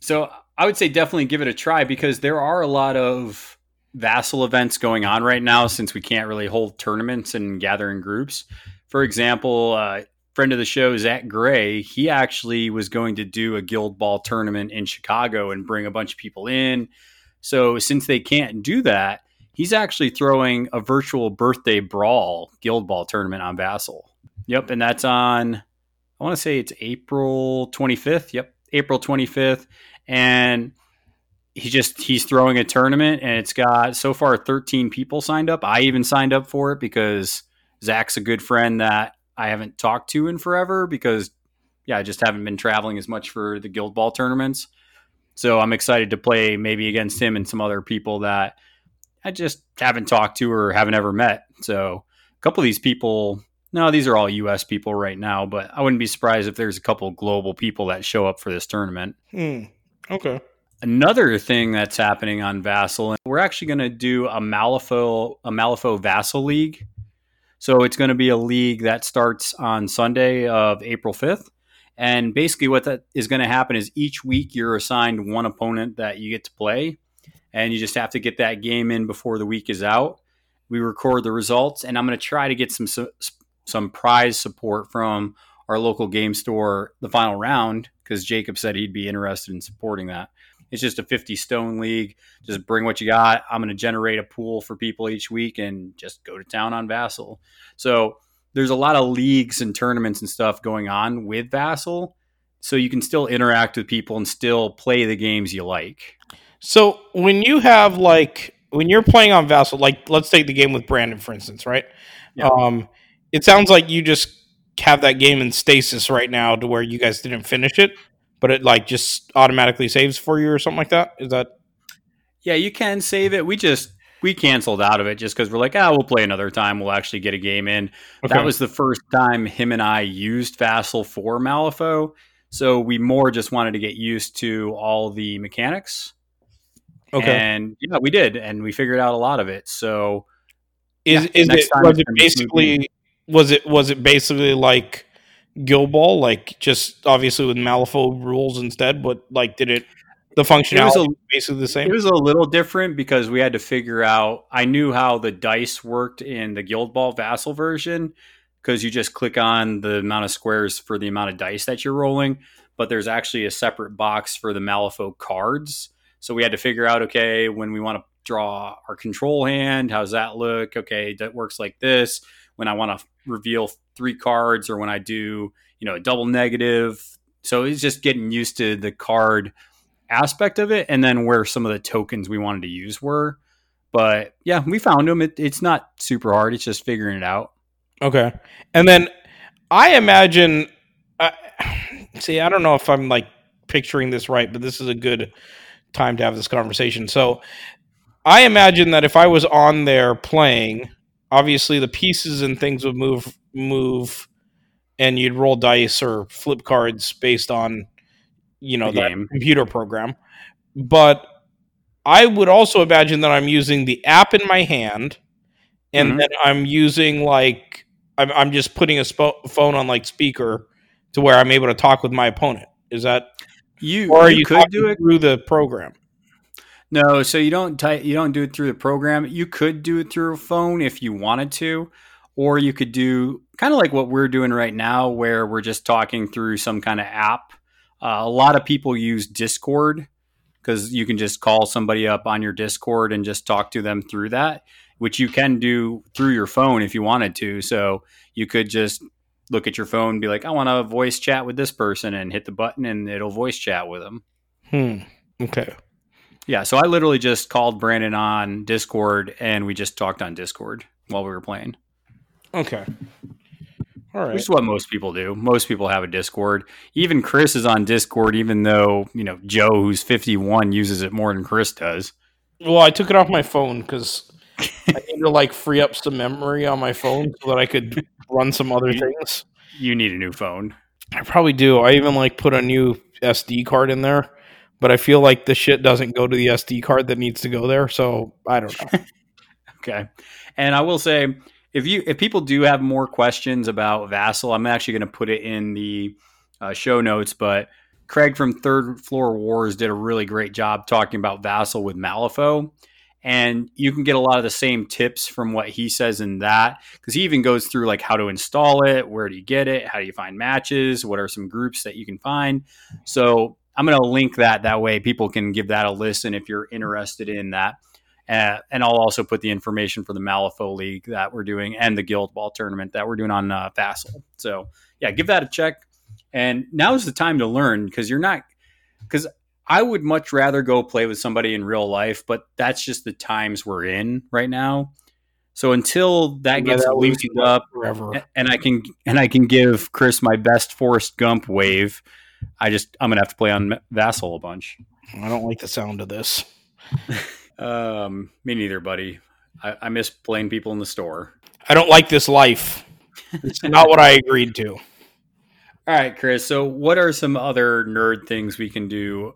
So I would say definitely give it a try because there are a lot of vassal events going on right now since we can't really hold tournaments and gather in groups. For example, uh, friend of the show, Zach Gray, he actually was going to do a guild ball tournament in Chicago and bring a bunch of people in. So since they can't do that, he's actually throwing a virtual birthday brawl guild ball tournament on Vassal. Yep, and that's on I want to say it's April 25th. Yep, April 25th and he just he's throwing a tournament and it's got so far 13 people signed up. I even signed up for it because Zach's a good friend that I haven't talked to in forever because yeah, I just haven't been traveling as much for the guild ball tournaments. So I'm excited to play maybe against him and some other people that I just haven't talked to or haven't ever met. So a couple of these people, no, these are all U.S. people right now, but I wouldn't be surprised if there's a couple global people that show up for this tournament. Hmm. Okay. Another thing that's happening on Vassal, we're actually going to do a Malifaux a Malifaux Vassal League. So it's going to be a league that starts on Sunday of April 5th. And basically, what that is going to happen is each week you're assigned one opponent that you get to play, and you just have to get that game in before the week is out. We record the results, and I'm going to try to get some some prize support from our local game store the final round because Jacob said he'd be interested in supporting that. It's just a 50 stone league. Just bring what you got. I'm going to generate a pool for people each week and just go to town on Vassal. So there's a lot of leagues and tournaments and stuff going on with Vassal. So you can still interact with people and still play the games you like. So when you have like when you're playing on Vassal, like let's take the game with Brandon for instance, right? Yeah. Um, it sounds like you just have that game in stasis right now to where you guys didn't finish it but it like just automatically saves for you or something like that. Is that? Yeah, you can save it. We just we canceled out of it just because we're like, ah, we'll play another time. We'll actually get a game in. Okay. That was the first time him and I used Vassal for Malifaux, so we more just wanted to get used to all the mechanics. Okay. And yeah, we did, and we figured out a lot of it. So is yeah, is it was it gonna be smooth basically was it was it basically like Guild Ball, like just obviously with Malifaux rules instead, but like did it the functionality a- basically the same? It was a little different because we had to figure out. I knew how the dice worked in the Guild Ball Vassal version because you just click on the amount of squares for the amount of dice that you're rolling. But there's actually a separate box for the Malifaux cards. So we had to figure out okay, when we want to draw our control hand, how's that look? Okay, that works like this. When I want to reveal three cards or when I do, you know, a double negative. So it's just getting used to the card aspect of it and then where some of the tokens we wanted to use were. But yeah, we found them. It, it's not super hard. It's just figuring it out. Okay. And then I imagine, uh, see, I don't know if I'm like picturing this right, but this is a good time to have this conversation. So I imagine that if I was on there playing, obviously the pieces and things would move, move, and you'd roll dice or flip cards based on, you know, The that game. computer program. But I would also imagine that I'm using the app in my hand and Mhm. then I'm using like I'm, I'm just putting a spo- phone on like speaker to where I'm able to talk with my opponent. Is that You, or you you, could do it. through the program? No, so you don't you don't do it through the program. You could do it through a phone if you wanted to, or you could do kind of like what we're doing right now, where we're just talking through some kind of app. Uh, a lot of people use Discord because you can just call somebody up on your Discord and just talk to them through that, which you can do through your phone if you wanted to. So you could just look at your phone and be like, I want to voice chat with this person and hit the button and it'll voice chat with them. Hmm. Okay. Yeah, so I literally just called Brandon on Discord and we just talked on Discord while we were playing. Okay. All right. Which is what most people do. Most people have a Discord. Even Chris is on Discord, even though, you know, Joe, who's 51, uses it more than Chris does. Well, I took it off my phone because I need to like free up some memory on my phone so that I could run some other things. You need a new phone. I probably do. I even like put a new SD card in there, but I feel like the shit doesn't go to the SD card that needs to go there. So I don't know. <laughs> Okay. And I will say, if you if people do have more questions about Vassal, I'm actually going to put it in the uh, show notes. But Craig from Third Floor Wars did a really great job talking about Vassal with Malifaux. And you can get a lot of the same tips from what he says in that because he even goes through like how to install it, where do you get it, how do you find matches, what are some groups that you can find. So I'm going to link that that way people can give that a listen if you're interested in that. Uh, and I'll also put the information for the Malifaux League that we're doing and the Guild Ball tournament that we're doing on uh. So yeah, give that a check. And now is the time to learn because you're not because I would much rather go play with somebody in real life, but that's just the times we're in right now. So until that Yeah, gets that loosened up, Forever. and I can and I can give Chris my best Forrest Gump wave, I just I'm gonna have to play on Vassal a bunch. I don't like the sound of this. <laughs> Um, me neither, buddy. I, I miss playing people in the store. I don't like this life. It's not what I agreed to. All right, Chris. So, what are some other nerd things we can do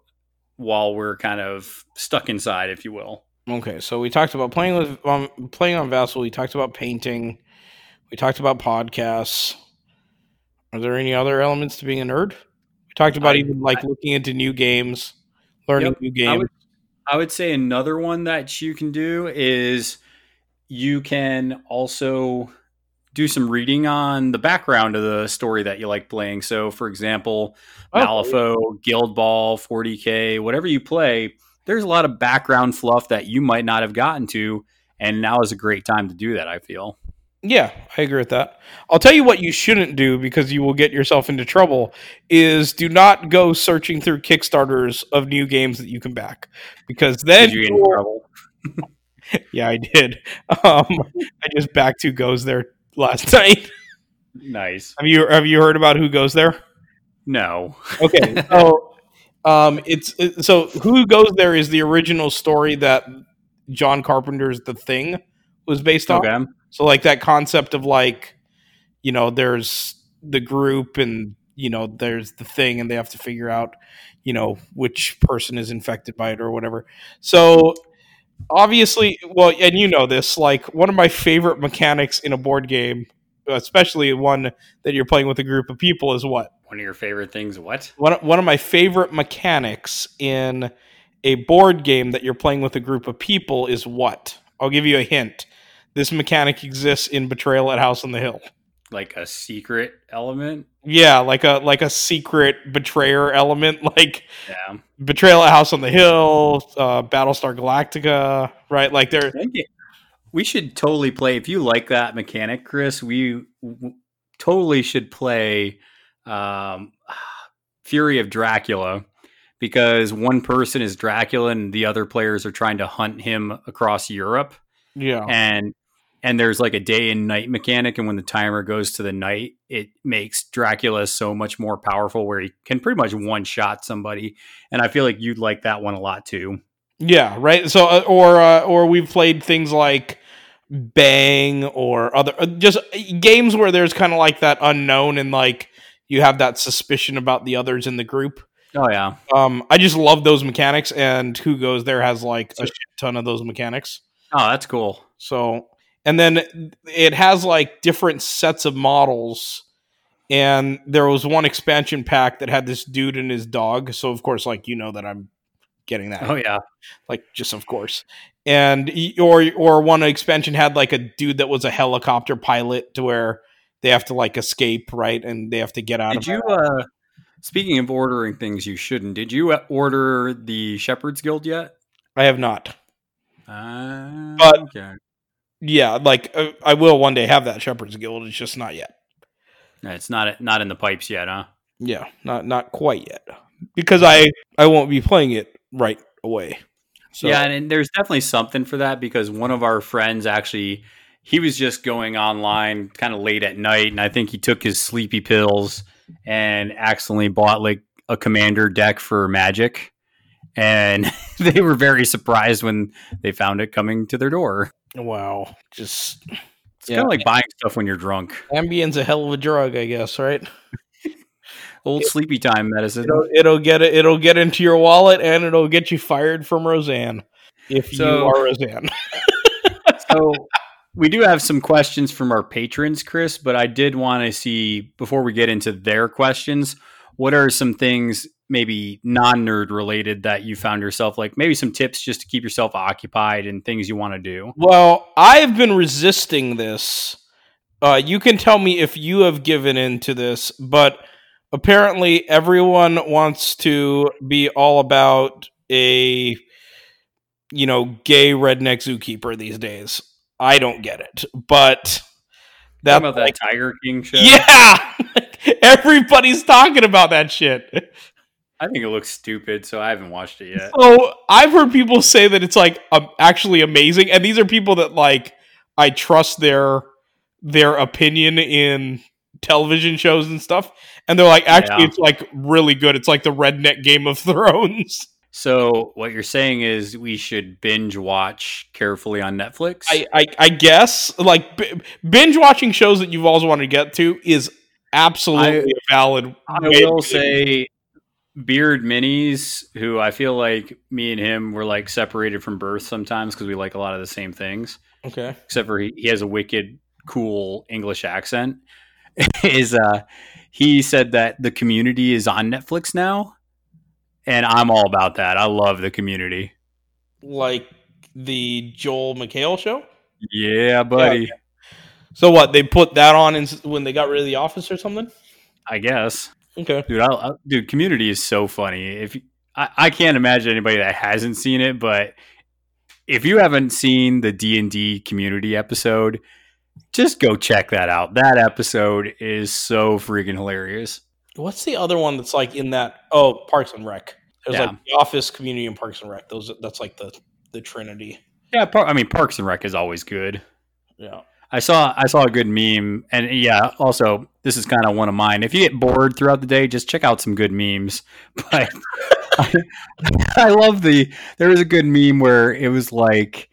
while we're kind of stuck inside, if you will? Okay, so we talked about playing with um, playing on Vassal. We talked about painting. We talked about podcasts. Are there any other elements to being a nerd? Talked about I- even like looking into new games, learning Yep, new I games. would, I would say another one that you can do is you can also do some reading on the background of the story that you like playing. So, for example, Oh. Malifaux, Guild Ball, 40k, whatever you play, there's a lot of background fluff that you might not have gotten to, and now is a great time to do that. I feel. Yeah, I agree with that. I'll tell you what you shouldn't do because you will get yourself into trouble is do not go searching through Kickstarters of new games that you can back because then you get in trouble? <laughs> yeah, I did. Um, I just backed who goes there last <laughs> night. Nice. Have you have you heard about who goes there? No. Okay, so um, it's it, so who goes there is the original story that John Carpenter's The Thing was based on. So like that concept of like, you know, there's the group and you know there's the thing and they have to figure out, you know, which person is infected by it or whatever. So obviously, well, and you know this, like one of my favorite mechanics in a board game, especially one that you're playing with a group of people, is what One of your favorite things? What? one one of my favorite mechanics in a board game that you're playing with a group of people is what? I'll give you a hint. This mechanic exists in Betrayal at House on the Hill. Like a secret element? Yeah, like a like a secret betrayer element, <laughs> like Yeah. Betrayal at House on the Hill, uh, Battlestar Galactica, right? Like they're I think it- we should totally play. If you like that mechanic, Chris, we w- totally should play um, <sighs> Fury of Dracula because one person is Dracula and the other players are trying to hunt him across Europe. yeah. And and there's like a day and night mechanic, and when the timer goes to the night, it makes Dracula so much more powerful, where he can pretty much one shot somebody. And I feel like you'd like that one a lot too. Yeah, right. So, uh, or uh, or we've played things like Bang or other uh, just games where there's kind of like that unknown and like you have that suspicion about the others in the group. Oh yeah, Um, I just love those mechanics, and Who Goes There has like a shit ton of those mechanics. oh that's cool. So, and then it has like different sets of models. And there was one expansion pack that had this dude and his dog. So, of course, like, you know that I'm getting that Oh yeah. like just of course and or or one expansion had like a dude that was a helicopter pilot to where they have to like escape right and they have to get out Did of you? Uh, speaking of ordering things you shouldn't, did you uh, order the Shepherd's Guild yet? i have not Uh, But- okay. Yeah like uh, i will one day have that shepherd's guild. It's just not yet. It's not not in the pipes yet, huh? yeah not not quite yet. Because i i won't be playing it right away. So yeah, and, and there's definitely something for that because one of our friends actually he was just going online kind of late at night, and I think he took his sleepy pills and accidentally bought like a commander deck for Magic, and <laughs> they were very surprised when they found it coming to their door. Wow just It's Yeah. kind of like buying stuff when you're drunk. ambien's a hell of a drug i guess right <laughs> Old sleepy time medicine. it'll, it'll get it it'll get into your wallet and it'll get you fired from roseanne if you are roseanne <laughs> so we do have some questions from our patrons, Chris, but I did want to see before we get into their questions, what are some things maybe non-nerd related that you found yourself like maybe some tips just to keep yourself occupied and things you want to do. Well, I've been resisting this. Uh, you can tell me if you have given in to this, but apparently everyone wants to be all about a, you know, gay redneck zookeeper these days. I don't get it, but that's about like, that Tiger King show. yeah, <laughs> everybody's talking about that shit. I think it looks stupid, so I haven't watched it yet. So I've heard people say that it's like um, actually amazing, and these are people that like I trust their their opinion in television shows and stuff, and they're like, actually, Yeah. it's like really good. It's like the redneck Game of <laughs> Thrones. So what you're saying is we should binge watch carefully on Netflix. I, I, I guess like b- binge watching shows that you've always wanted to get to is absolutely a valid. I will say Beard Minis, who I feel like me and him were like separated from birth sometimes because we like a lot of the same things, okay. except for he, he has a wicked cool English accent. <laughs> is uh he said that the community is on Netflix now. And I'm all about that. I love the community. Like the Joel McHale show. Yeah, buddy. So what? They put that on in, when they got rid of the office or something. I guess. Okay. Dude, I, I, dude, Community is so funny. If I, I can't imagine anybody that hasn't seen it, but if you haven't seen the D and D Community episode, just go check that out. That episode is so freaking hilarious. What's the other one that's like in that? Oh, Parks and Rec. There's Yeah. like the Office, Community, and Parks and Rec. Those that's like the the Trinity. Yeah, par- I mean Parks and Rec is always good. Yeah. I saw I saw a good meme, and yeah, also this is kind of one of mine. If you get bored throughout the day, just check out some good memes. <laughs> But I, <laughs> I love the there was a good meme where it was like,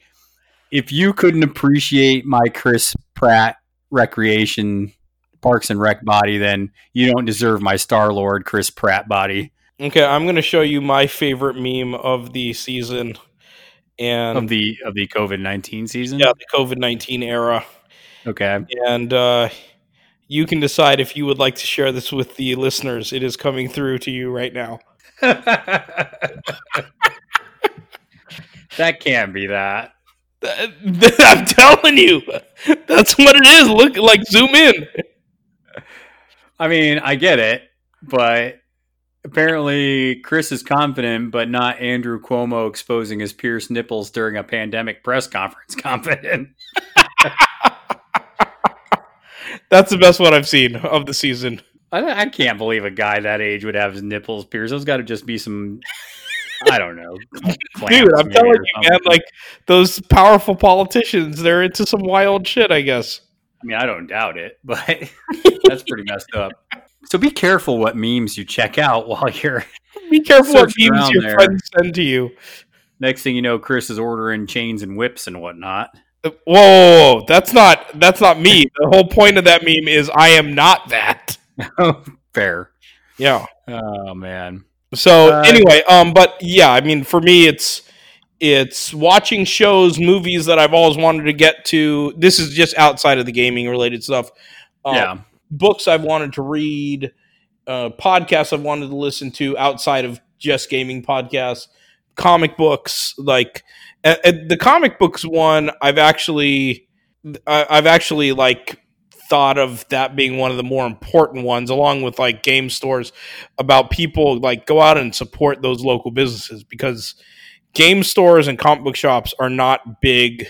if you couldn't appreciate my Chris Pratt recreation Parks and Rec body, then you don't deserve my Star Lord Chris Pratt body Okay, I'm going to show you my favorite meme of the season, and of the of the COVID nineteen season. yeah, the COVID nineteen era. Okay. And uh, you can decide if you would like to share this with the listeners. It is coming through to you right now. <laughs> that can't be that. <laughs> I'm telling you, that's what it is. Look, like zoom in. I mean, I get it, but apparently Chris is confident, but not Andrew Cuomo exposing his pierced nipples during a pandemic press conference <laughs> confident. That's the best one I've seen of the season. I, I can't believe a guy that age would have his nipples pierced. Those got to just be some, I don't know, <laughs> Dude, I'm telling you, man, like those powerful politicians, they're into some wild shit, I guess. I mean, I don't doubt it, <laughs> but that's pretty messed up. <laughs> So be careful what memes you check out while you're. Be careful what memes your there. friends send to you. Next thing you know, Chris is ordering chains and whips and whatnot. Whoa, whoa, whoa, that's not that's not me. The whole point of that meme is I am not that. <laughs> Fair. Yeah. Oh man. So Uh, anyway, um, but yeah, I mean, for me, it's it's watching shows, movies that I've always wanted to get to. This is just outside of the gaming related stuff. Um, yeah. books I've wanted to read, uh, podcasts I've wanted to listen to outside of just gaming podcasts, comic books. Like uh, uh, the comic books one, I've actually, I, I've actually like thought of that being one of the more important ones, along with like game stores, about people like go out and support those local businesses because game stores and comic book shops are not big.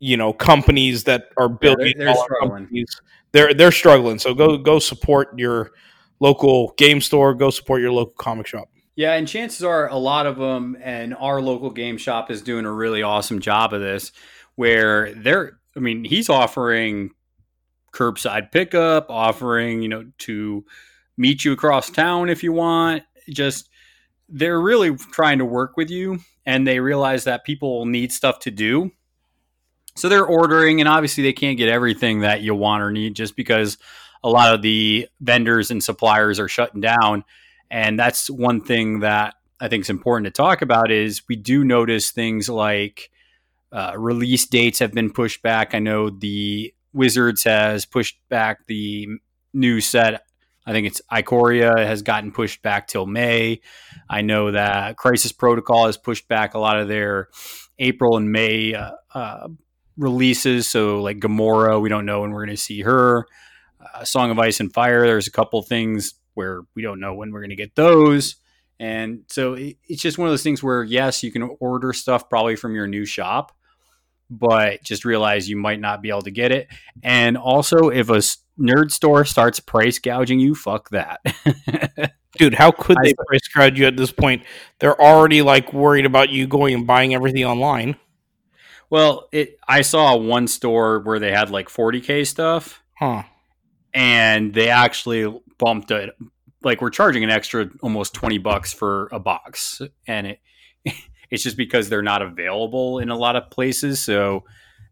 You know, companies that are billion they're dollar struggling. companies they're they're struggling. So go go support your local game store. Go support your local comic shop. Yeah, and chances are a lot of them, and our local game shop is doing a really awesome job of this, where they're, I mean, he's offering curbside pickup, offering, you know, to meet you across town if you want. Just, they're really trying to work with you, and they realize that people need stuff to do. So they're ordering, and obviously they can't get everything that you want or need just because a lot of the vendors and suppliers are shutting down and that's one thing that i think is important to talk about is we do notice things like uh, release dates have been pushed back. I know the wizards has pushed back the new set. I think it's ikoria has gotten pushed back till may. I know that crisis protocol has pushed back a lot of their april and may uh, uh, releases. So like gamora we don't know when we're going to see her. Uh, Song of Ice and Fire. There's a couple things where we don't know when we're going to get those. And so it, it's just one of those things where, yes, you can order stuff probably from your new shop, but just realize you might not be able to get it. And also, if a nerd store starts price gouging you, fuck that. <laughs> Dude, how could they price gouge you at this point? They're already like worried about you going and buying everything online. well, it, I saw one store where they had like 40K stuff. Huh. and they actually bumped it like we're charging an extra almost 20 bucks for a box. And it <laughs> it's just because they're not available in a lot of places. So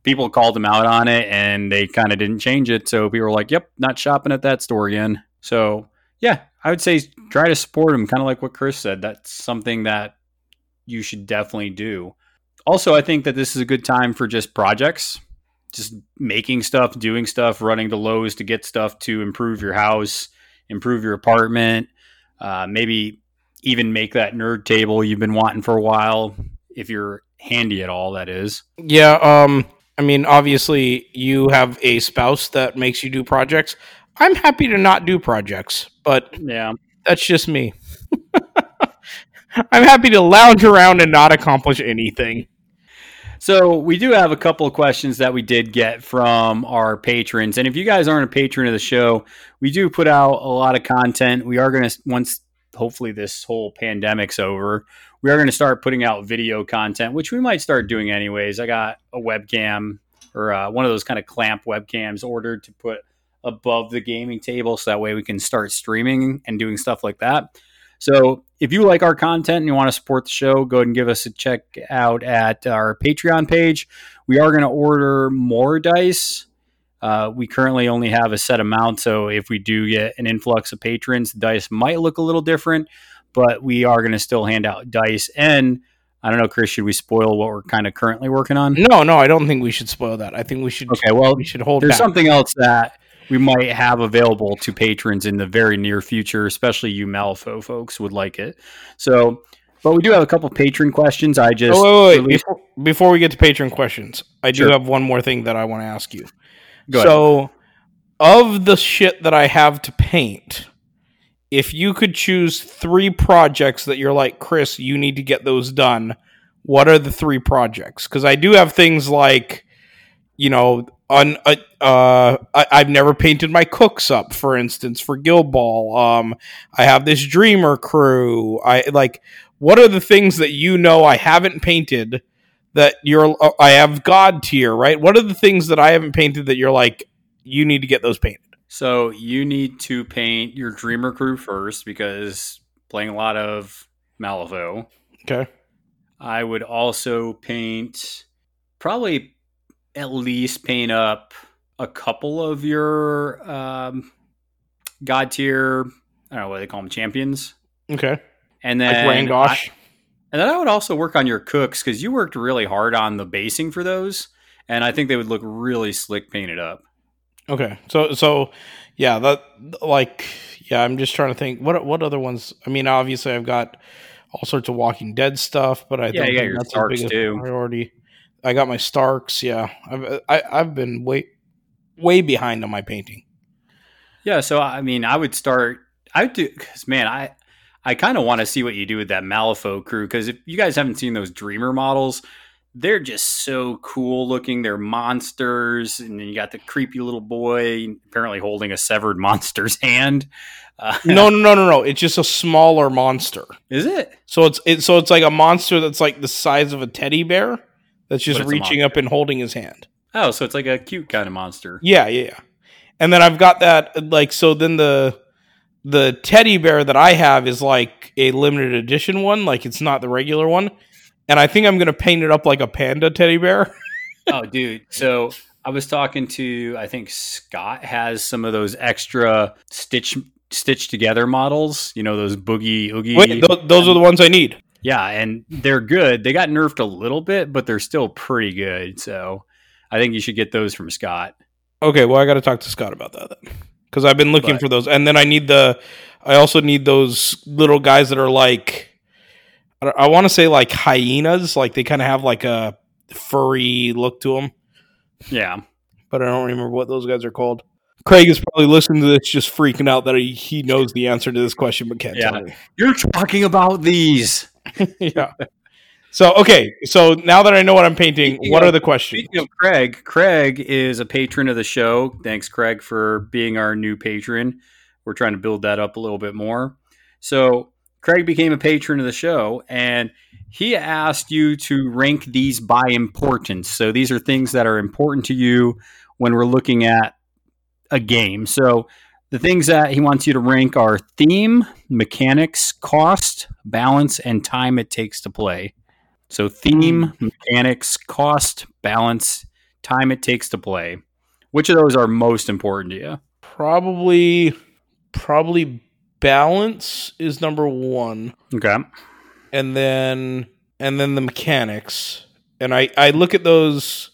people called them out on it and they kind of didn't change it. So people were like yep not shopping at that store again. So yeah i would say try to support them kind of like what chris said. That's something that you should definitely do. Also i think that this is a good time for just projects. Just making stuff doing stuff running to lowes to get stuff to improve your house improve your apartment, uh, maybe even make that nerd table you've been wanting for a while, if you're handy at all, that is. Yeah, um, I mean, obviously, you have a spouse that makes you do projects. I'm happy to not do projects, but Yeah. that's just me. <laughs> I'm happy to lounge around and not accomplish anything. So we do have a couple of questions that we did get from our patrons, and if you guys aren't a patron of the show, we do put out a lot of content. We are going to once hopefully this whole pandemic's over, we are going to start putting out video content, which we might start doing anyways. I got a webcam or uh, one of those kind of clamp webcams ordered to put above the gaming table, so that way we can start streaming and doing stuff like that. So if you like our content and you want to support the show, go ahead and give us a check out at our Patreon page. We are going to order more dice. Uh, we currently only have a set amount, so if we do get an influx of patrons, the dice might look a little different, but we are going to still hand out dice. And I don't know, Chris, should we spoil what we're kind of currently working on? No, no, I don't think we should spoil that. I think we should. Okay, well, we should hold. there's back. something else that we might have available to patrons in the very near future, especially you Malifaux folks would like it. So, but we do have a couple patron questions. I just Oh, wait, wait, wait. Before, before we get to patron questions, I do have one more thing that I want to ask you. Go ahead. so, of the shit that I have to paint, if you could choose three projects that you're like, Chris, you need to get those done, what are the three projects? Because I do have things like, you know, on uh, uh, I, I've never painted my cooks up, for instance, for Guild Ball. Um, I have this Dreamer crew. I like. What are the things that you know I haven't painted that you're? uh, I have Godtear, right? What are the things that I haven't painted that you're like, you need to get those painted? So you need to paint your Dreamer crew first because playing a lot of Malifaux. Okay. I would also paint probably at least paint up a couple of your um, Godtear. I don't know what they call them, champions. Okay. And Like then Rangosh. I- and then I would also work on your cooks because you worked really hard on the basing for those, and I think they would look really slick painted up. Okay. So so yeah, that like yeah, I'm just trying to think what what other ones. I mean, obviously I've got all sorts of Walking Dead stuff, but I Yeah, don't you got think your that's Starks, the biggest too. priority. I got my Starks. Yeah, I've I, I've been way way behind on my painting. Yeah, so I mean, I would start. I would do because man, I I kind of want to see what you do with that Malifaux crew because if you guys haven't seen those Dreamer models, they're just so cool looking. They're monsters, and then you got the creepy little boy apparently holding a severed <laughs> monster's hand. Uh, No, no, <laughs> no, no, no. It's just a smaller monster. is it? So it's it, so it's like a monster that's like the size of a teddy bear that's just But it's a reaching up and holding his hand. Oh, so it's like a cute kind of monster. Yeah, yeah, yeah. And then I've got that like so then the the teddy bear that I have is like a limited edition one, like it's not the regular one. And I think I'm gonna paint it up like a panda teddy bear. <laughs> oh, dude. So I was talking to, I think Scott has some of those extra stitch stitched together models. You know, those boogie oogie. Wait, th- those are the ones I need. Yeah, and they're good. They got nerfed a little bit, but they're still pretty good. So I think you should get those from Scott. Okay, well I gotta talk to Scott about that then. Because I've been looking But- for those. And then I need the I also need those little guys that are like I, I want to say like hyenas, like they kind of have like a furry look to them. Yeah. but I don't remember what those guys are called. Craig is probably listening to this, just freaking out that he, he knows the answer to this question, but can't Yeah. tell me. You're talking about these. <laughs> yeah. So okay, so now that I know what I'm painting, Speaking what of- are the questions? Speaking of Craig, Craig is a patron of the show. Thanks, Craig, for being our new patron. We're trying to build that up a little bit more. So, Craig became a patron of the show, and he asked you to rank these by importance. So, these are things that are important to you when we're looking at a game. So, The things that he wants you to rank are theme, mechanics, cost, balance, and time it takes to play. So, theme, hmm. mechanics, cost, balance, time it takes to play. Which of those are most important to you? Probably, probably balance is number one, Okay. and then and then the mechanics. And I I look at those.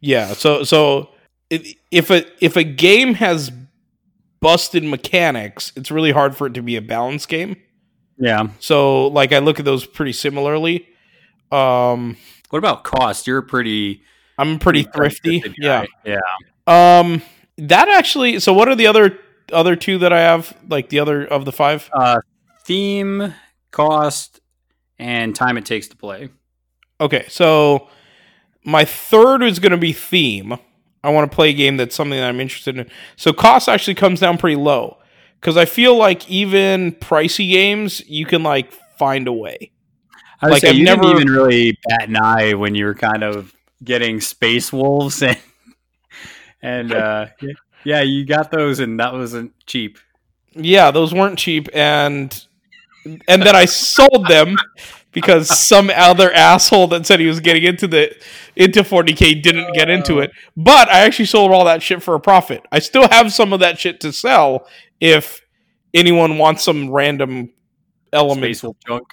Yeah. So so if a if a game has busted mechanics, it's really hard for it to be a balance game. Yeah. So like I look at those pretty similarly. Um, What about cost? You're pretty I'm pretty thrifty. thrifty Yeah. Yeah. Um, that actually. So what are the other other two that I have? Like the other of the five? Uh, theme, cost, and time it takes to play. Okay, so my third is going to be theme. I want to play a game that's something that I'm interested in. So cost actually comes down pretty low because I feel like even pricey games you can like find a way. I Like, say I've you never- didn't even really bat an eye when you were kind of getting Space Wolves <laughs> and and uh, yeah, you got those, and that wasn't cheap. Yeah, those weren't cheap, and and then I sold them <laughs> because some other asshole that said he was getting into the into 40k didn't get into it. But I actually sold all that shit for a profit. I still have some of that shit to sell if anyone wants some random element. Junk.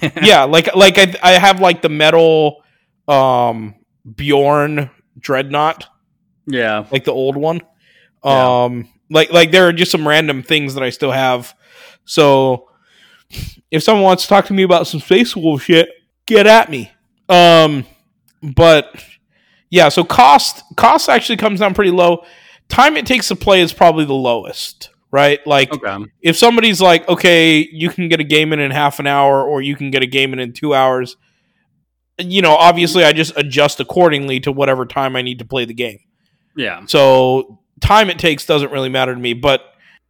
<laughs> yeah, like like I I have like the metal um Bjorn Dreadnought Yeah, like the old one. Yeah. Um, like like there are just some random things that I still have. So if someone wants to talk to me about some Space Wolf shit, get at me. Um, but yeah, so cost cost actually comes down pretty low. Time it takes to play is probably the lowest, right? Like okay. if somebody's like, okay, you can get a game in in half an hour, or you can get a game in in two hours. You know, obviously, I just adjust accordingly to whatever time I need to play the game. Yeah, So time it takes doesn't really matter to me. But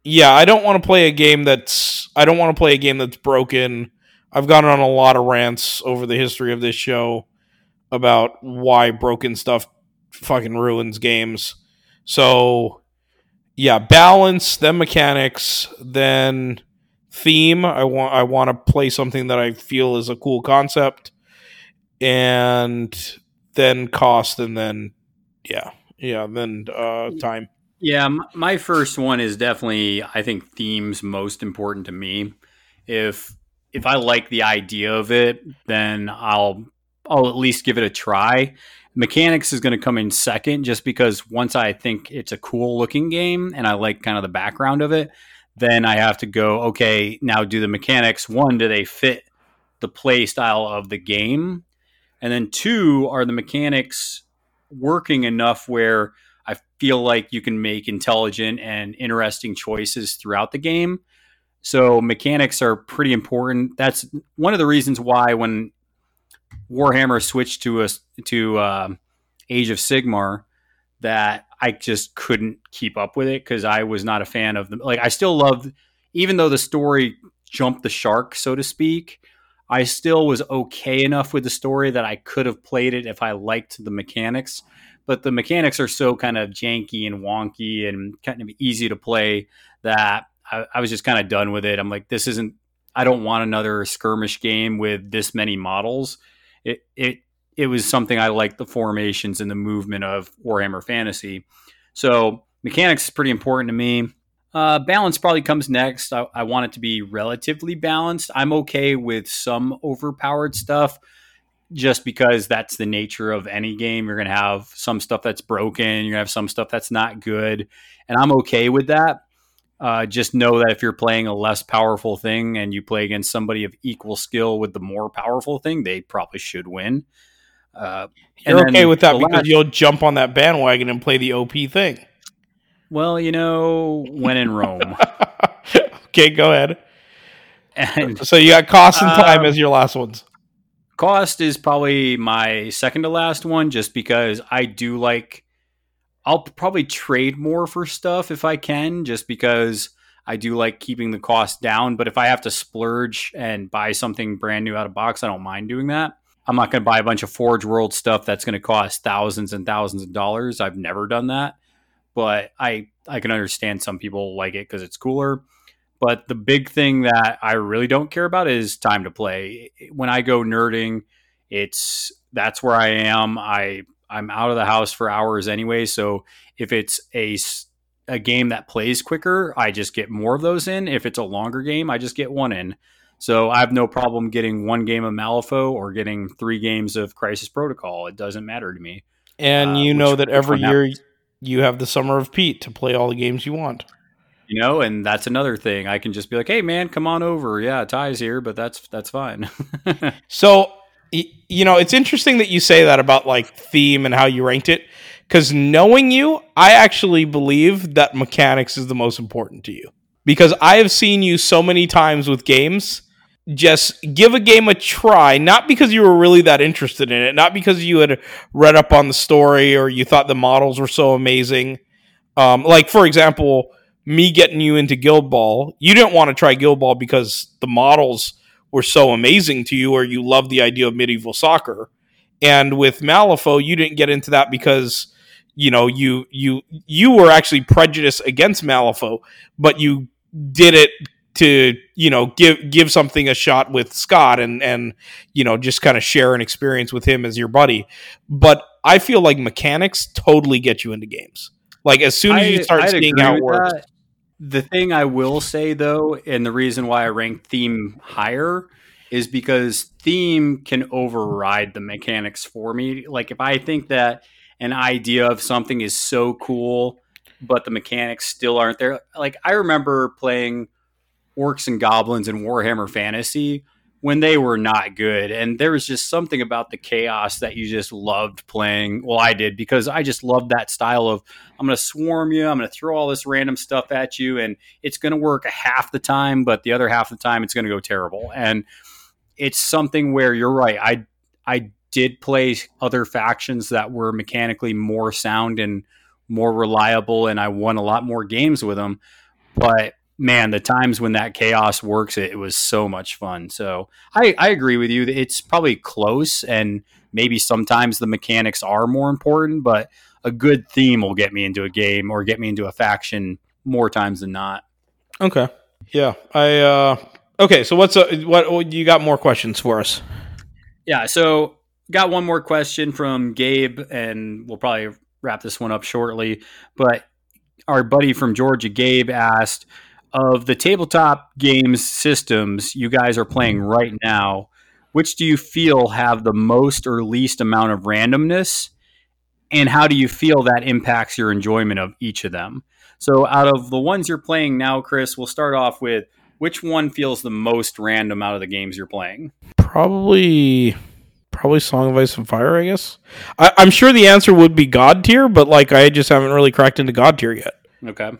yeah, I don't want to play a game that's I don't want to play a game that's broken. I've gone on a lot of rants over the history of this show about why broken stuff fucking ruins games. So yeah, balance, then mechanics, then theme. I want I want to play something that I feel is a cool concept, and then cost, and then yeah, yeah, then uh, time. Yeah. My first one is definitely, I think, themes most important to me. If if I like the idea of it, then I'll I'll at least give it a try. Mechanics is going to come in second, just because once I think it's a cool looking game and I like kind of the background of it, then I have to go. Okay, now do the mechanics. One, do they fit the play style of the game? And then two, are the mechanics working enough where I feel like you can make intelligent and interesting choices throughout the game. So mechanics are pretty important. That's one of the reasons why when Warhammer switched to us to um Age of Sigmar, that I just couldn't keep up with it because I was not a fan of them. Like I still loved, even though the story jumped the shark, so to speak. I still was okay enough with the story that I could have played it if I liked the mechanics but the mechanics are so kind of janky and wonky and kind of easy to play that I, I was just kind of done with it. I'm like, this isn't. I don't want another skirmish game with this many models. It it it was something I liked the formations and the movement of Warhammer Fantasy. So mechanics is pretty important to me. Uh, balance probably comes next. I, I want it to be relatively balanced. I'm okay with some overpowered stuff just because that's the nature of any game. You're going to have some stuff that's broken, you're going to have some stuff that's not good. And I'm okay with that. Uh, just know that if you're playing a less powerful thing and you play against somebody of equal skill with the more powerful thing, they probably should win. Uh, You're okay with that because last- you'll jump on that bandwagon and play the OP thing. well, you know, when in Rome. <laughs> okay, go ahead. and So you got cost and time Um, as your last ones. Cost is probably my second to last one, just because I do like. I'll probably trade more for stuff if I can, just because I do like keeping the cost down. But if I have to splurge and buy something brand new out of box, I don't mind doing that. I'm not going to buy a bunch of Forge World stuff that's going to cost thousands and thousands of dollars. I've never done that. but I I can understand some people like it because it's cooler. But the big thing that I really don't care about is time to play. When I go nerding, it's that's where I am. I I'm out of the house for hours anyway. So if it's a a game that plays quicker, I just get more of those in. If it's a longer game, I just get one in. So I have no problem getting one game of Malifaux or getting three games of Crisis Protocol. It doesn't matter to me. And Uh, you know which- that every year happens? you have the Summer of Pete to play all the games you want. You know, and that's another thing. I can just be like, "Hey, man, come on over." Yeah, Ty's here, but that's that's fine. <laughs> So, you know, it's interesting that you say that about like theme and how you ranked it. Because knowing you, I actually believe that mechanics is the most important to you. Because I have seen you so many times with games just give a game a try, not because you were really that interested in it, not because you had read up on the story or you thought the models were so amazing. Um, like, for example, me getting you into Guild Ball, you didn't want to try Guild Ball because the models were so amazing to you or you loved the idea of medieval soccer. And with Malifaux, you didn't get into that because you know you you you were actually prejudiced against Malifaux, but you did it to you know give give something a shot with Scott and and you know just kind of share an experience with him as your buddy. But I feel like mechanics totally get you into games. Like as soon as you start I'd seeing how it works, that. The thing I will say though, and the reason why I rank theme higher is because theme can override the mechanics for me. Like if I think that an idea of something is so cool, but the mechanics still aren't there. Like I remember playing Orcs and Goblins in Warhammer Fantasy when they were not good. And there was just something about the chaos that you just loved playing. Well, I did because I just loved that style of I'm going to swarm you, I'm going to throw all this random stuff at you, and it's going to work half the time, but the other half of the time it's going to go terrible. And it's something where you're right. I I did play other factions that were mechanically more sound and more reliable, and I won a lot more games with them. But man, the times when that chaos works, it, it was so much fun. So I, I agree with you. It's probably close, and maybe sometimes the mechanics are more important, but a good theme will get me into a game or get me into a faction more times than not. Okay. Yeah. I uh okay, so what's uh, what what- you got more questions for us? Yeah, so got one more question from Gabe, and we'll probably wrap this one up shortly. But our buddy from Georgia, Gabe, asked of the tabletop games systems you guys are playing mm-hmm. right now, which do you feel have the most or least amount of randomness? And how do you feel that impacts your enjoyment of each of them? So, out of the ones you're playing now, Chris, we'll start off with which one feels the most random out of the games you're playing? Probably probably Song of Ice and Fire, I guess. I, I'm sure the answer would be Godtear, but like I just haven't really cracked into Godtear yet. Okay.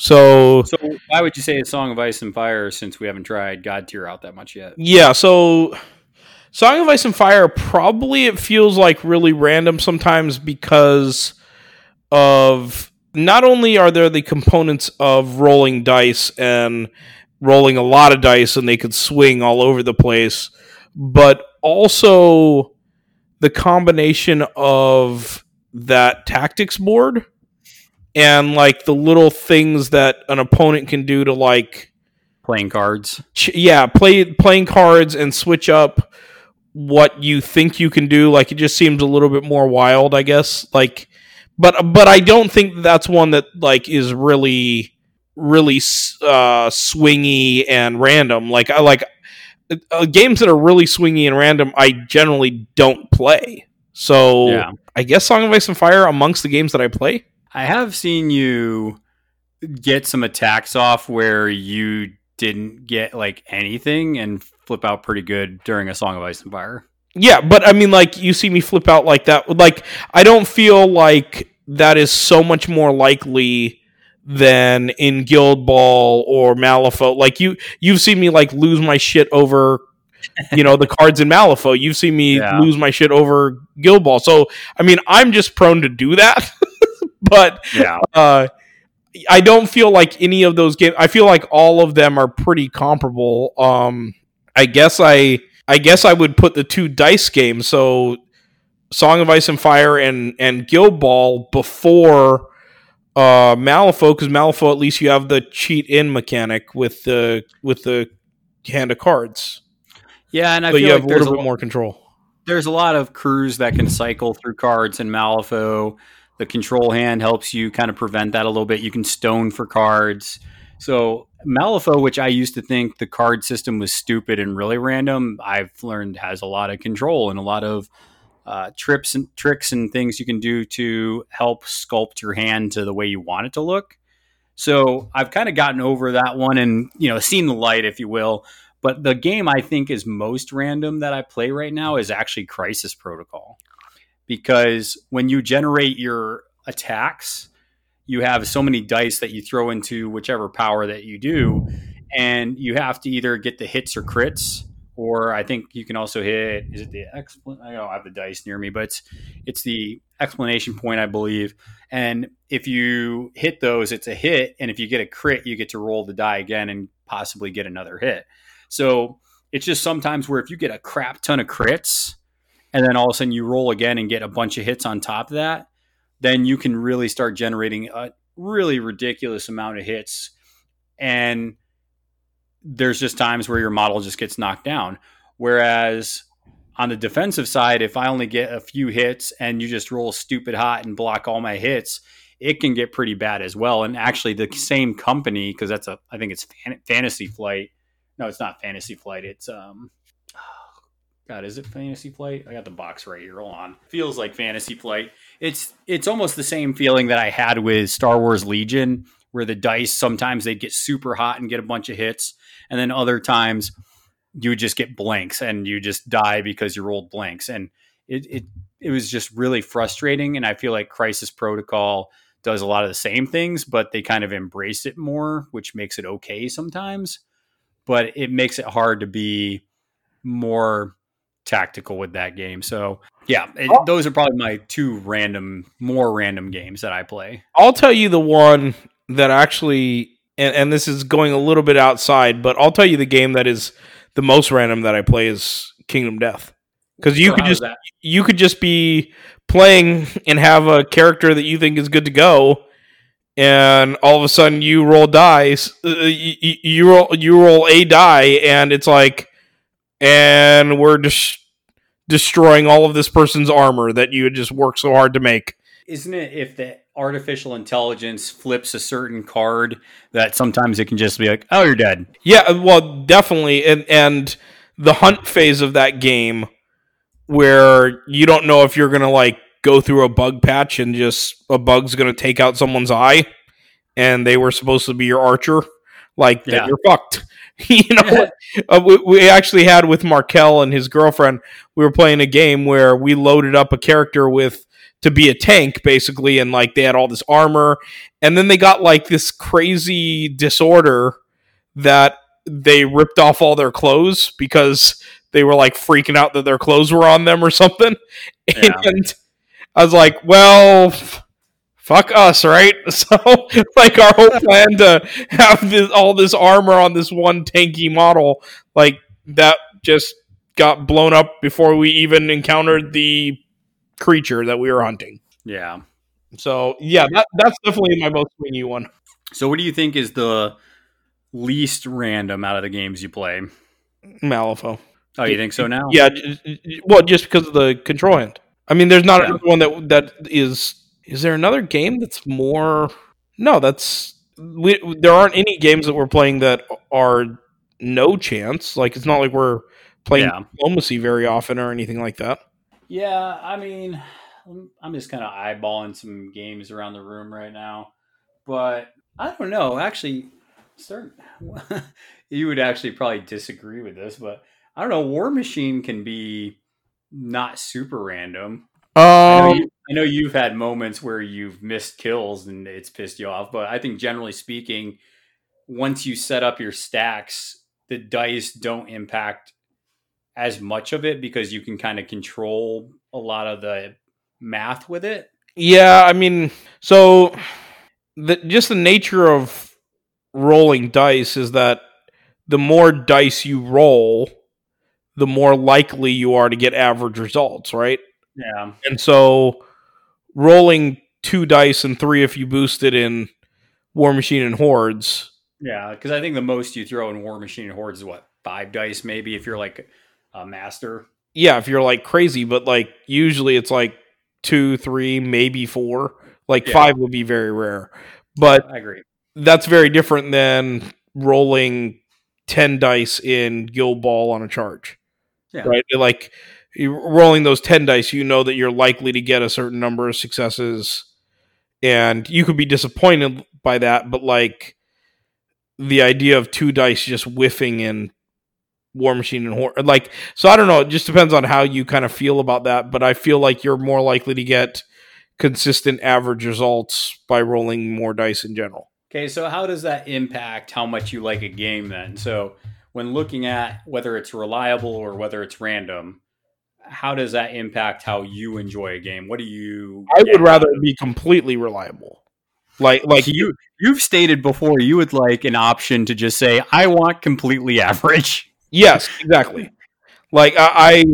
So So why would you say a Song of Ice and Fire since we haven't tried Godtear out that much yet? Yeah, so Song of Ice and Fire probably it feels like really random sometimes because of not only are there the components of rolling dice and rolling a lot of dice and they could swing all over the place, but also the combination of that tactics board and like the little things that an opponent can do to like Playing cards. ch- yeah, play playing cards and switch up what you think you can do. Like it just seems a little bit more wild, I guess. Like, but but I don't think that's one that like is really really uh, swingy and random. Like I like uh, games that are really swingy and random. I generally don't play. So Yeah. I guess Song of Ice and Fire amongst the games that I play. I have seen you get some attacks off where you didn't get like anything and flip out pretty good during a Song of Ice and Fire. Yeah, but I mean, like you see me flip out like that. Like I don't feel like that is so much more likely than in Guild Ball or Malifaux. Like you, you've seen me like lose my shit over, you know, the cards in Malifaux. You've seen me <laughs> Yeah. lose my shit over Guild Ball. So I mean, I'm just prone to do that. <laughs> <laughs> but Yeah. uh, I don't feel like any of those games. I feel like all of them are pretty comparable. Um, I guess I, I guess I would put the two dice games. So, Song of Ice and Fire and and Guild Ball before uh, Malifaux because Malifaux at least you have the cheat in mechanic with the with the hand of cards, Yeah, and I but feel you have like a there's little a, bit more control. there's a lot of crews that can cycle through cards in Malifaux. The control hand helps you kind of prevent that a little bit. You can stone for cards. So Malifaux, which I used to think the card system was stupid and really random, I've learned has a lot of control and a lot of uh, trips and tricks and things you can do to help sculpt your hand to the way you want it to look. So I've kind of gotten over that one and you know seen the light, if you will. But the game I think is most random that I play right now is actually Crisis Protocol. Because when you generate your attacks, you have so many dice that you throw into whichever power that you do, and you have to either get the hits or crits, or I think you can also hit. Is it the expl- I don't have the dice near me, but it's it's the explanation point, I believe. And if you hit those, it's a hit, and if you get a crit, you get to roll the die again and possibly get another hit. So it's just sometimes where if you get a crap ton of crits, and then all of a sudden you roll again and get a bunch of hits on top of that, then you can really start generating a really ridiculous amount of hits. And there's just times where your model just gets knocked down. Whereas on the defensive side, if I only get a few hits and you just roll stupid hot and block all my hits, it can get pretty bad as well. And actually, the same company, because that's a, I think it's fan- Fantasy Flight. No, it's not Fantasy Flight. It's um, God, is it Fantasy Flight? I got the box right here. Hold on. Feels like Fantasy Flight. It's it's almost the same feeling that I had with Star Wars Legion, where the dice sometimes they'd get super hot and get a bunch of hits, and then other times you would just get blanks and you just die because you rolled blanks. And it it it was just really frustrating. And I feel like Crisis Protocol does a lot of the same things, but they kind of embrace it more, which makes it okay sometimes. But it makes it hard to be more tactical with that game. So yeah, it, those are probably my two random, more random games that I play. I'll tell you the one that actually, and, and this is going a little bit outside, but I'll tell you the game that is the most random that I play is Kingdom Death. Because you So could just you could just be playing and have a character that you think is good to go, and all of a sudden you roll dice, uh, you, you- you roll you roll a die, and it's like, and we're just destroying all of this person's armor that you had just worked so hard to make. Isn't it if the artificial intelligence flips a certain card that sometimes it can just be like, oh, you're dead. Yeah, uh, well, definitely, and and the hunt phase of that game, where you don't know if you're gonna like go through a bug patch and just a bug's gonna take out someone's eye, and they were supposed to be your archer, like then Yeah. you're fucked. <laughs> you know, uh, we, we actually had with Markel and his girlfriend, we were playing a game where we loaded up a character with to be a tank basically, and like they had all this armor, and then they got like this crazy disorder that they ripped off all their clothes because they were like freaking out that their clothes were on them or something. <laughs> Yeah. And I was like, well, fuck us, right? <laughs> So, like, our whole plan to have this, all this armor on this one tanky model, like, that just got blown up before we even encountered the creature that we were hunting. Yeah. So, yeah, that, that's definitely my most swingy one. So what do you think is the least random out of the games you play? Malifaux. Oh, you think so now? Yeah, well, just because of the control hand. I mean, there's not Yeah. another one that that is. Is there another game that's more? No, that's we. There aren't any games that we're playing that are no chance. Like it's not like we're playing Yeah. diplomacy very often or anything like that. Yeah, I mean, I'm just kind of eyeballing some games around the room right now, but I don't know. Actually, start. <laughs> you would actually probably disagree with this, but I don't know. War Machine can be not super random. I know, Um, you, I know you've had moments where you've missed kills and it's pissed you off, but I think generally speaking, once you set up your stacks, the dice don't impact as much of it because you can kind of control a lot of the math with it. yeah, I mean, so the just the nature of rolling dice is that the more dice you roll, the more likely you are to get average results, right? Yeah. And so rolling two dice and three if you boost it in War Machine and Hordes. Yeah, because I think the most you throw in War Machine and Hordes is what five dice, maybe if you're like a master. Yeah, if you're like crazy, but like usually it's like two, three, maybe four. Like Yeah. five would be very rare. But I agree. that's very different than rolling 10 dice in Guild Ball on a charge. Yeah. Right? Like rolling those 10 dice, you know that you're likely to get a certain number of successes and you could be disappointed by that, but like the idea of two dice just whiffing in War Machine and Horde like so I don't know, it just depends on how you kind of feel about that, but I feel like you're more likely to get consistent average results by rolling more dice in general. Okay, so how does that impact how much you like a game then? So when looking at whether it's reliable or whether it's random, how does that impact how you enjoy a game? What do you I would rather be completely reliable. Like like you you've stated before you would like an option to just say I want completely <laughs> average. yes, exactly. Like I, I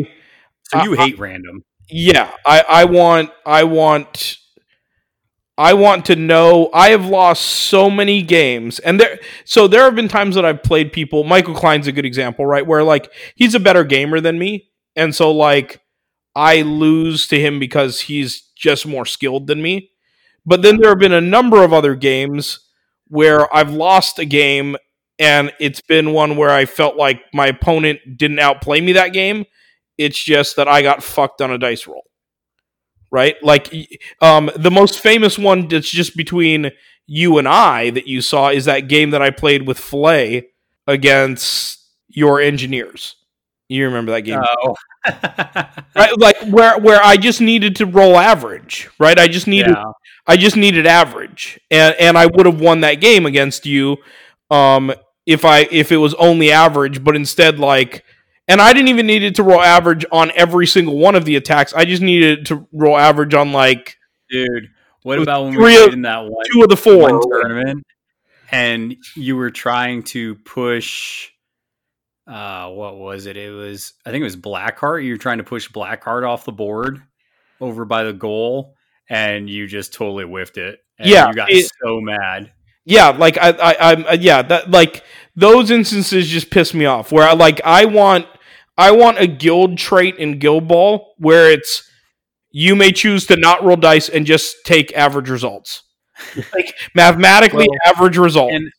So you I- hate random. yeah, I I want I want I want to know I have lost so many games and there so there have been times that I've played people Michael Klein's a good example, right? Where like he's a better gamer than me and so like I lose to him because he's just more skilled than me. But then there have been a number of other games where I've lost a game and it's been one where I felt like my opponent didn't outplay me that game. It's just that I got fucked on a dice roll. Right? Like um the most famous one that's just between you and I that you saw is that game that I played with Fillet against your engineers. You remember that game? Oh. <laughs> right? Like where where I just needed to roll average, right? I just needed yeah. I just needed average, and and I would have won that game against you, um, if I if it was only average, but instead like, and I didn't even needed to roll average on every single one of the attacks. I just needed to roll average on like Dude, what about when we of- in that one, two of the four. tournament and you were trying to push uh what was it? It was I think it was Blackheart. You're trying to push Blackheart off the board over by the goal and you just totally whiffed it. And Yeah, you got it- so mad. Yeah, like I, I, I'm, uh, yeah, that like those instances just piss me off. Where I like, I want, I want a guild trait in Guild Ball where it's you may choose to not roll dice and just take average results, <laughs> like mathematically Well, average result. and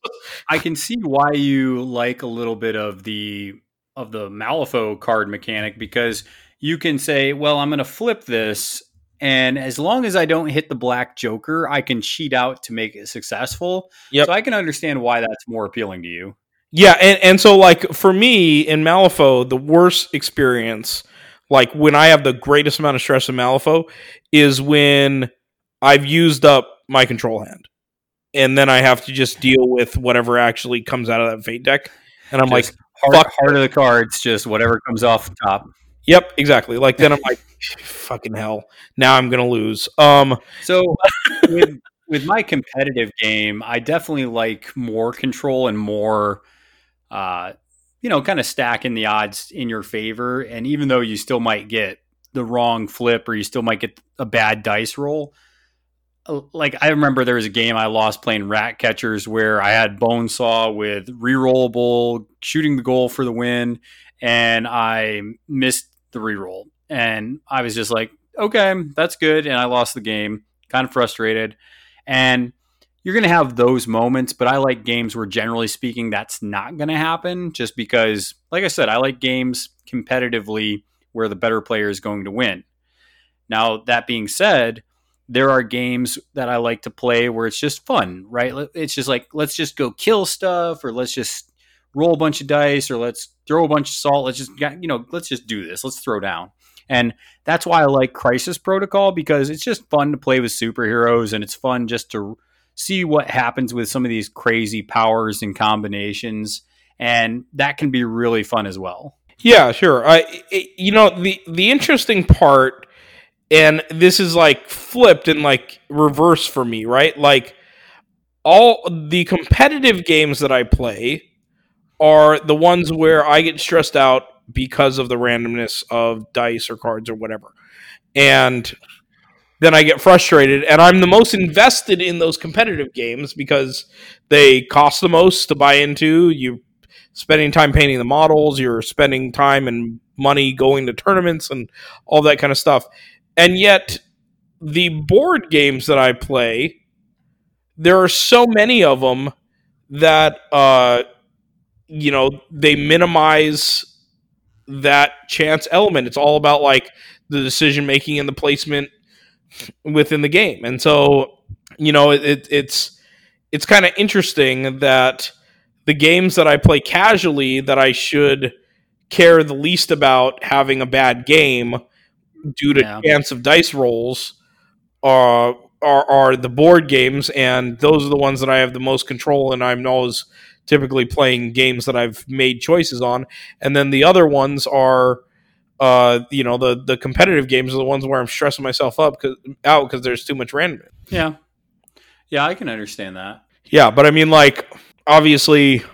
I can see why you like a little bit of the of the Malifaux card mechanic because you can say, "Well, I'm going to flip this, and as long as I don't hit the black Joker, I can cheat out to make it successful." Yep. So I can understand why that's more appealing to you. Yeah, and, and so like for me in Malifaux, the worst experience, like when I have the greatest amount of stress in Malifaux, is when I've used up my control hand. And then I have to just deal with whatever actually comes out of that fate deck. And I'm like, Just heart, fuck. heart of the cards, just whatever comes off the top. Yep, exactly. Like then I'm <laughs> like, fucking hell. Now I'm gonna lose. Um So <laughs> with with my competitive game, I definitely like more control and more uh you know, kind of stacking the odds in your favor and even though you still might get the wrong flip or you still might get a bad dice roll. Like I remember there was a game I lost playing rat catchers where I had bone saw with rerollable shooting the goal for the win and I missed the reroll and I was just like okay, that's good. And I lost the game, kind of frustrated. And you're going to have those moments, but I like games where, generally speaking, that's not going to happen just because, like I said, I like games competitively where the better player is going to win. Now, that being said, there are games that I like to play where it's just fun, right? It's just like, let's just go kill stuff or let's just roll a bunch of dice or let's throw a bunch of salt. Let's just, you know, let's just do this. Let's throw down. And that's why I like Crisis Protocol because it's just fun to play with superheroes and it's fun just to see what happens with some of these crazy powers and combinations. And that can be really fun as well. Yeah, sure. I, it, you know, the the interesting part, and this is like flipped and like reverse for me, right? Like all the competitive games that I play are the ones where I get stressed out because of the randomness of dice or cards or whatever. And then I get frustrated. And I'm the most invested in those competitive games because they cost the most to buy into. You spending time painting the models, you're spending time and money going to tournaments and all that kind of stuff. And yet, the board games that I play, there are so many of them that uh, you know they minimize that chance element. It's all about like the decision making and the placement within the game, and so you know it, it's it's kind of interesting that the games that I play casually that I should care the least about having a bad game due to Yeah. chance of dice rolls are are are the board games, and those are the ones that I have the most control, and I'm always typically playing games that I've made choices on, and then the other ones are. Uh, you know the the competitive games are the ones where I'm stressing myself up 'cause- out because there's too much random. Yeah. Yeah, I can understand that. Yeah, but I mean, like, obviously,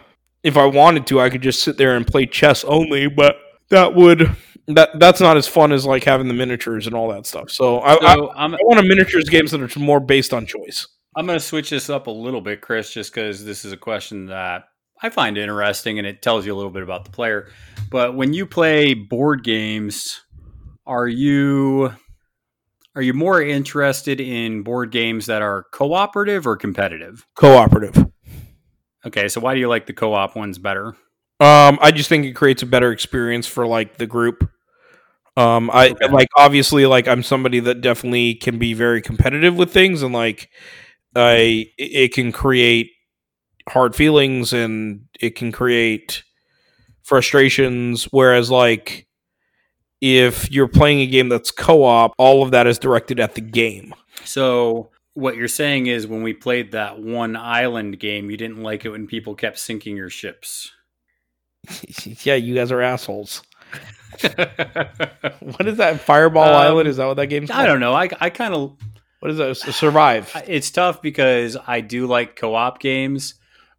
if I wanted to, I could just sit there and play chess only, but that would that that's not as fun as like having the miniatures and all that stuff. So I, I, I'm I want a miniatures games that are more based on choice. I'm going to switch this up a little bit, Chris, just because this is a question that I find interesting and it tells you a little bit about the player. But when you play board games, are you are you more interested in board games that are cooperative or competitive? Cooperative. Okay, so why do you like the co-op ones better? Um, I just think it creates a better experience for like the group. Um, I Okay. like obviously like I'm somebody that definitely can be very competitive with things, and like I it can create hard feelings and it can create frustrations. Whereas like if you're playing a game that's co-op, all of that is directed at the game. So what you're saying is when we played that one island game, you didn't like it when people kept sinking your ships. <laughs> yeah, you guys are assholes. <laughs> <laughs> What is that? Fireball Um, Island? Is that what that game's called? I don't know. I, I kind of What is that? Survive. it's tough because I do like co-op games,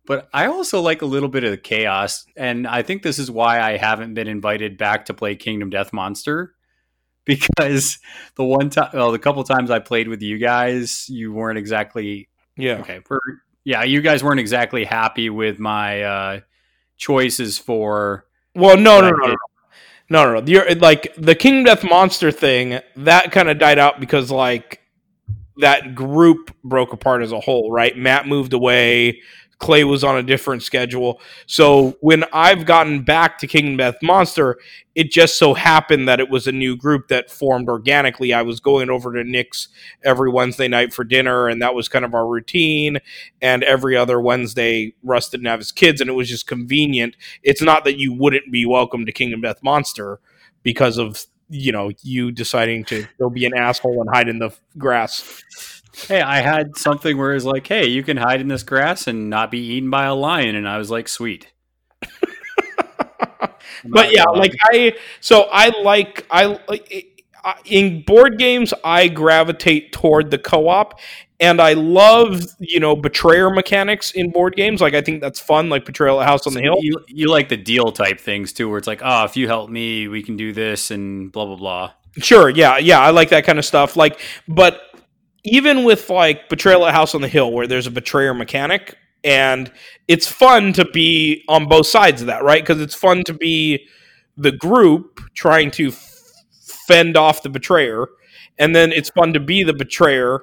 but I also like a little bit of the chaos, and I think this is why I haven't been invited back to play Kingdom Death Monster <laughs> because the one time, well, the couple times I played with you guys, you weren't exactly Yeah. okay. For yeah, you guys weren't exactly happy with my uh, choices for. Well, no, no, no, no, no, no, no. You're, uh, like the King Death Monster thing that kind of died out because like that group broke apart as a whole, right? Matt moved away. Clay was on a different schedule. So when I've gotten back to King Death Monster, it just so happened that it was a new group that formed organically. I was going over to Nick's every Wednesday night for dinner, and that was kind of our routine. And every other Wednesday, Russ didn't have his kids, and it was just convenient it's not that you wouldn't be welcome to Kingdom Death Monster because of you know you deciding to go be an asshole and hide in the grass. Hey, I had something where it's like, hey, you can hide in this grass and not be eaten by a lion, and I was like, sweet. <laughs> But yeah, like I so I like I I- in board games I gravitate toward the co-op and I love, you know, betrayer mechanics in board games. Like I think that's fun like Betrayal at House on the Hill. You, you like the deal type things too, where it's like, oh, if you help me, we can do this and blah blah blah. Sure, yeah, yeah, I like that kind of stuff. Like, but even with like Betrayal at House on the Hill, where there's a betrayer mechanic, and it's fun to be on both sides of that, right? Because it's fun to be the group trying to f- fend off the betrayer, and then it's fun to be the betrayer,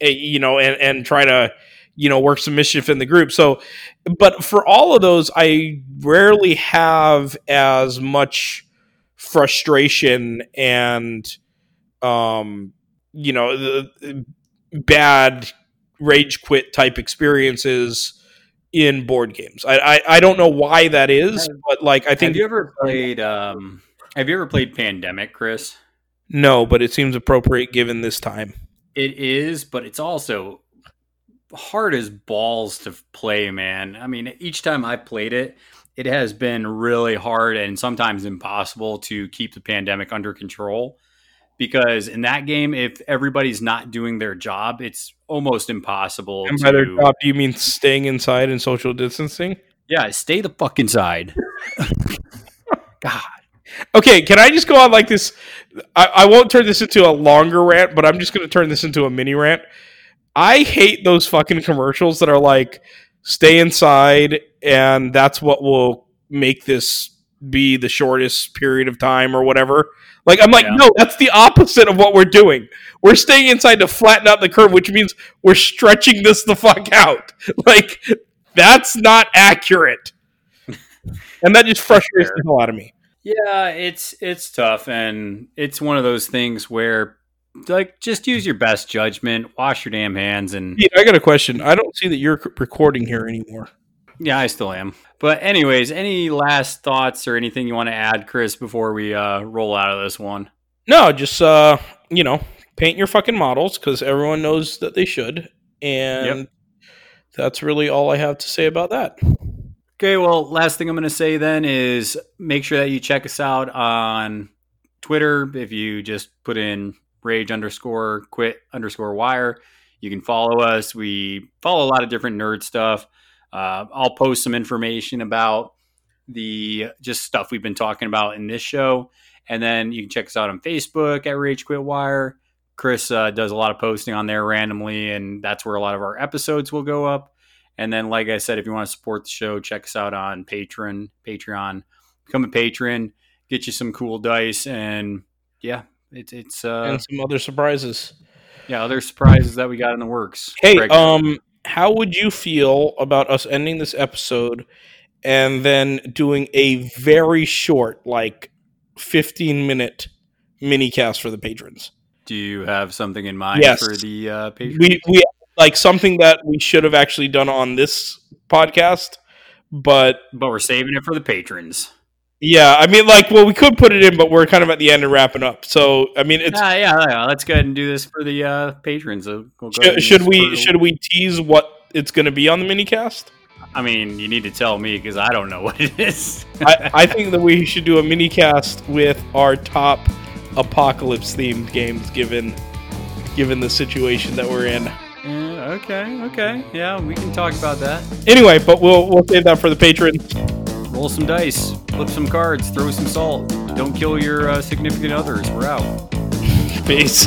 eh, you know, and and try to you know work some mischief in the group. So, but for all of those, I rarely have as much frustration and um you know the, bad rage quit type experiences in board games I, I i don't know why that is but like i think have you ever played? Um, have you ever played Pandemic, Chris? no but it seems appropriate given this time It is, but it's also hard as balls to play, man. I mean, each time I played it, it has been really hard and sometimes impossible to keep the pandemic under control. Because in that game, if everybody's not doing their job, it's almost impossible and to. their job do you mean staying inside and social distancing Yeah, stay the fuck inside. <laughs> God. Okay, can I just go on like this? I, I won't turn this into a longer rant, but I'm just going to turn this into a mini rant. I hate those fucking commercials that are like, stay inside, and that's what will make this be the shortest period of time or whatever. Like, I'm like, Yeah. no, that's the opposite of what we're doing. We're staying inside to flatten out the curve, which means we're stretching this the fuck out. <laughs> Like, that's not accurate. <laughs> And that just frustrates fair. the hell out of me. Yeah, it's it's tough, and it's one of those things where, like, just use your best judgment, wash your damn hands, and Pete, I got a question. I don't see that you're recording here anymore. Yeah, I still am. But anyways, any last thoughts or anything you want to add, Chris, before we uh, roll out of this one? No, just uh, you know, paint your fucking models because everyone knows that they should, and Yep. that's really all I have to say about that. Okay, well, last thing I'm going to say then is make sure that you check us out on Twitter. If you just put in rage underscore quit underscore wire, you can follow us. We follow a lot of different nerd stuff. Uh, I'll post some information about the just stuff we've been talking about in this show. And then you can check us out on Facebook at Rage Quit Wire. Chris uh, does a lot of posting on there randomly, and that's where a lot of our episodes will go up. And then, like I said, if you want to support the show, check us out on Patreon. Patreon, become a patron, get you some cool dice, and yeah, it's it's uh and some other surprises. yeah other surprises that we got in the works. Hey, Greg, um, how would you feel about us ending this episode and then doing a very short, like fifteen minute mini cast for the patrons? do you have something in mind Yes. for the uh, Patreon? We we like something that we should have actually done on this podcast, but but we're saving it for the patrons. Yeah, I mean, like, well, we could put it in, but we're kind of at the end and wrapping up. So, I mean, it's yeah, yeah, yeah. Let's go ahead and do this for the uh, patrons. Uh, we'll should, should we should we tease what it's going to be on the mini cast? I mean, you need to tell me because I don't know <laughs> what it is. I, I think that we should do a mini cast with our top apocalypse themed games given given the situation that we're in. Yeah, okay, okay. Yeah, we can talk about that. Anyway, but we'll we'll save that for the patrons. Roll some dice, flip some cards, throw some salt. Don't kill your uh, significant others. We're out. <laughs> Peace.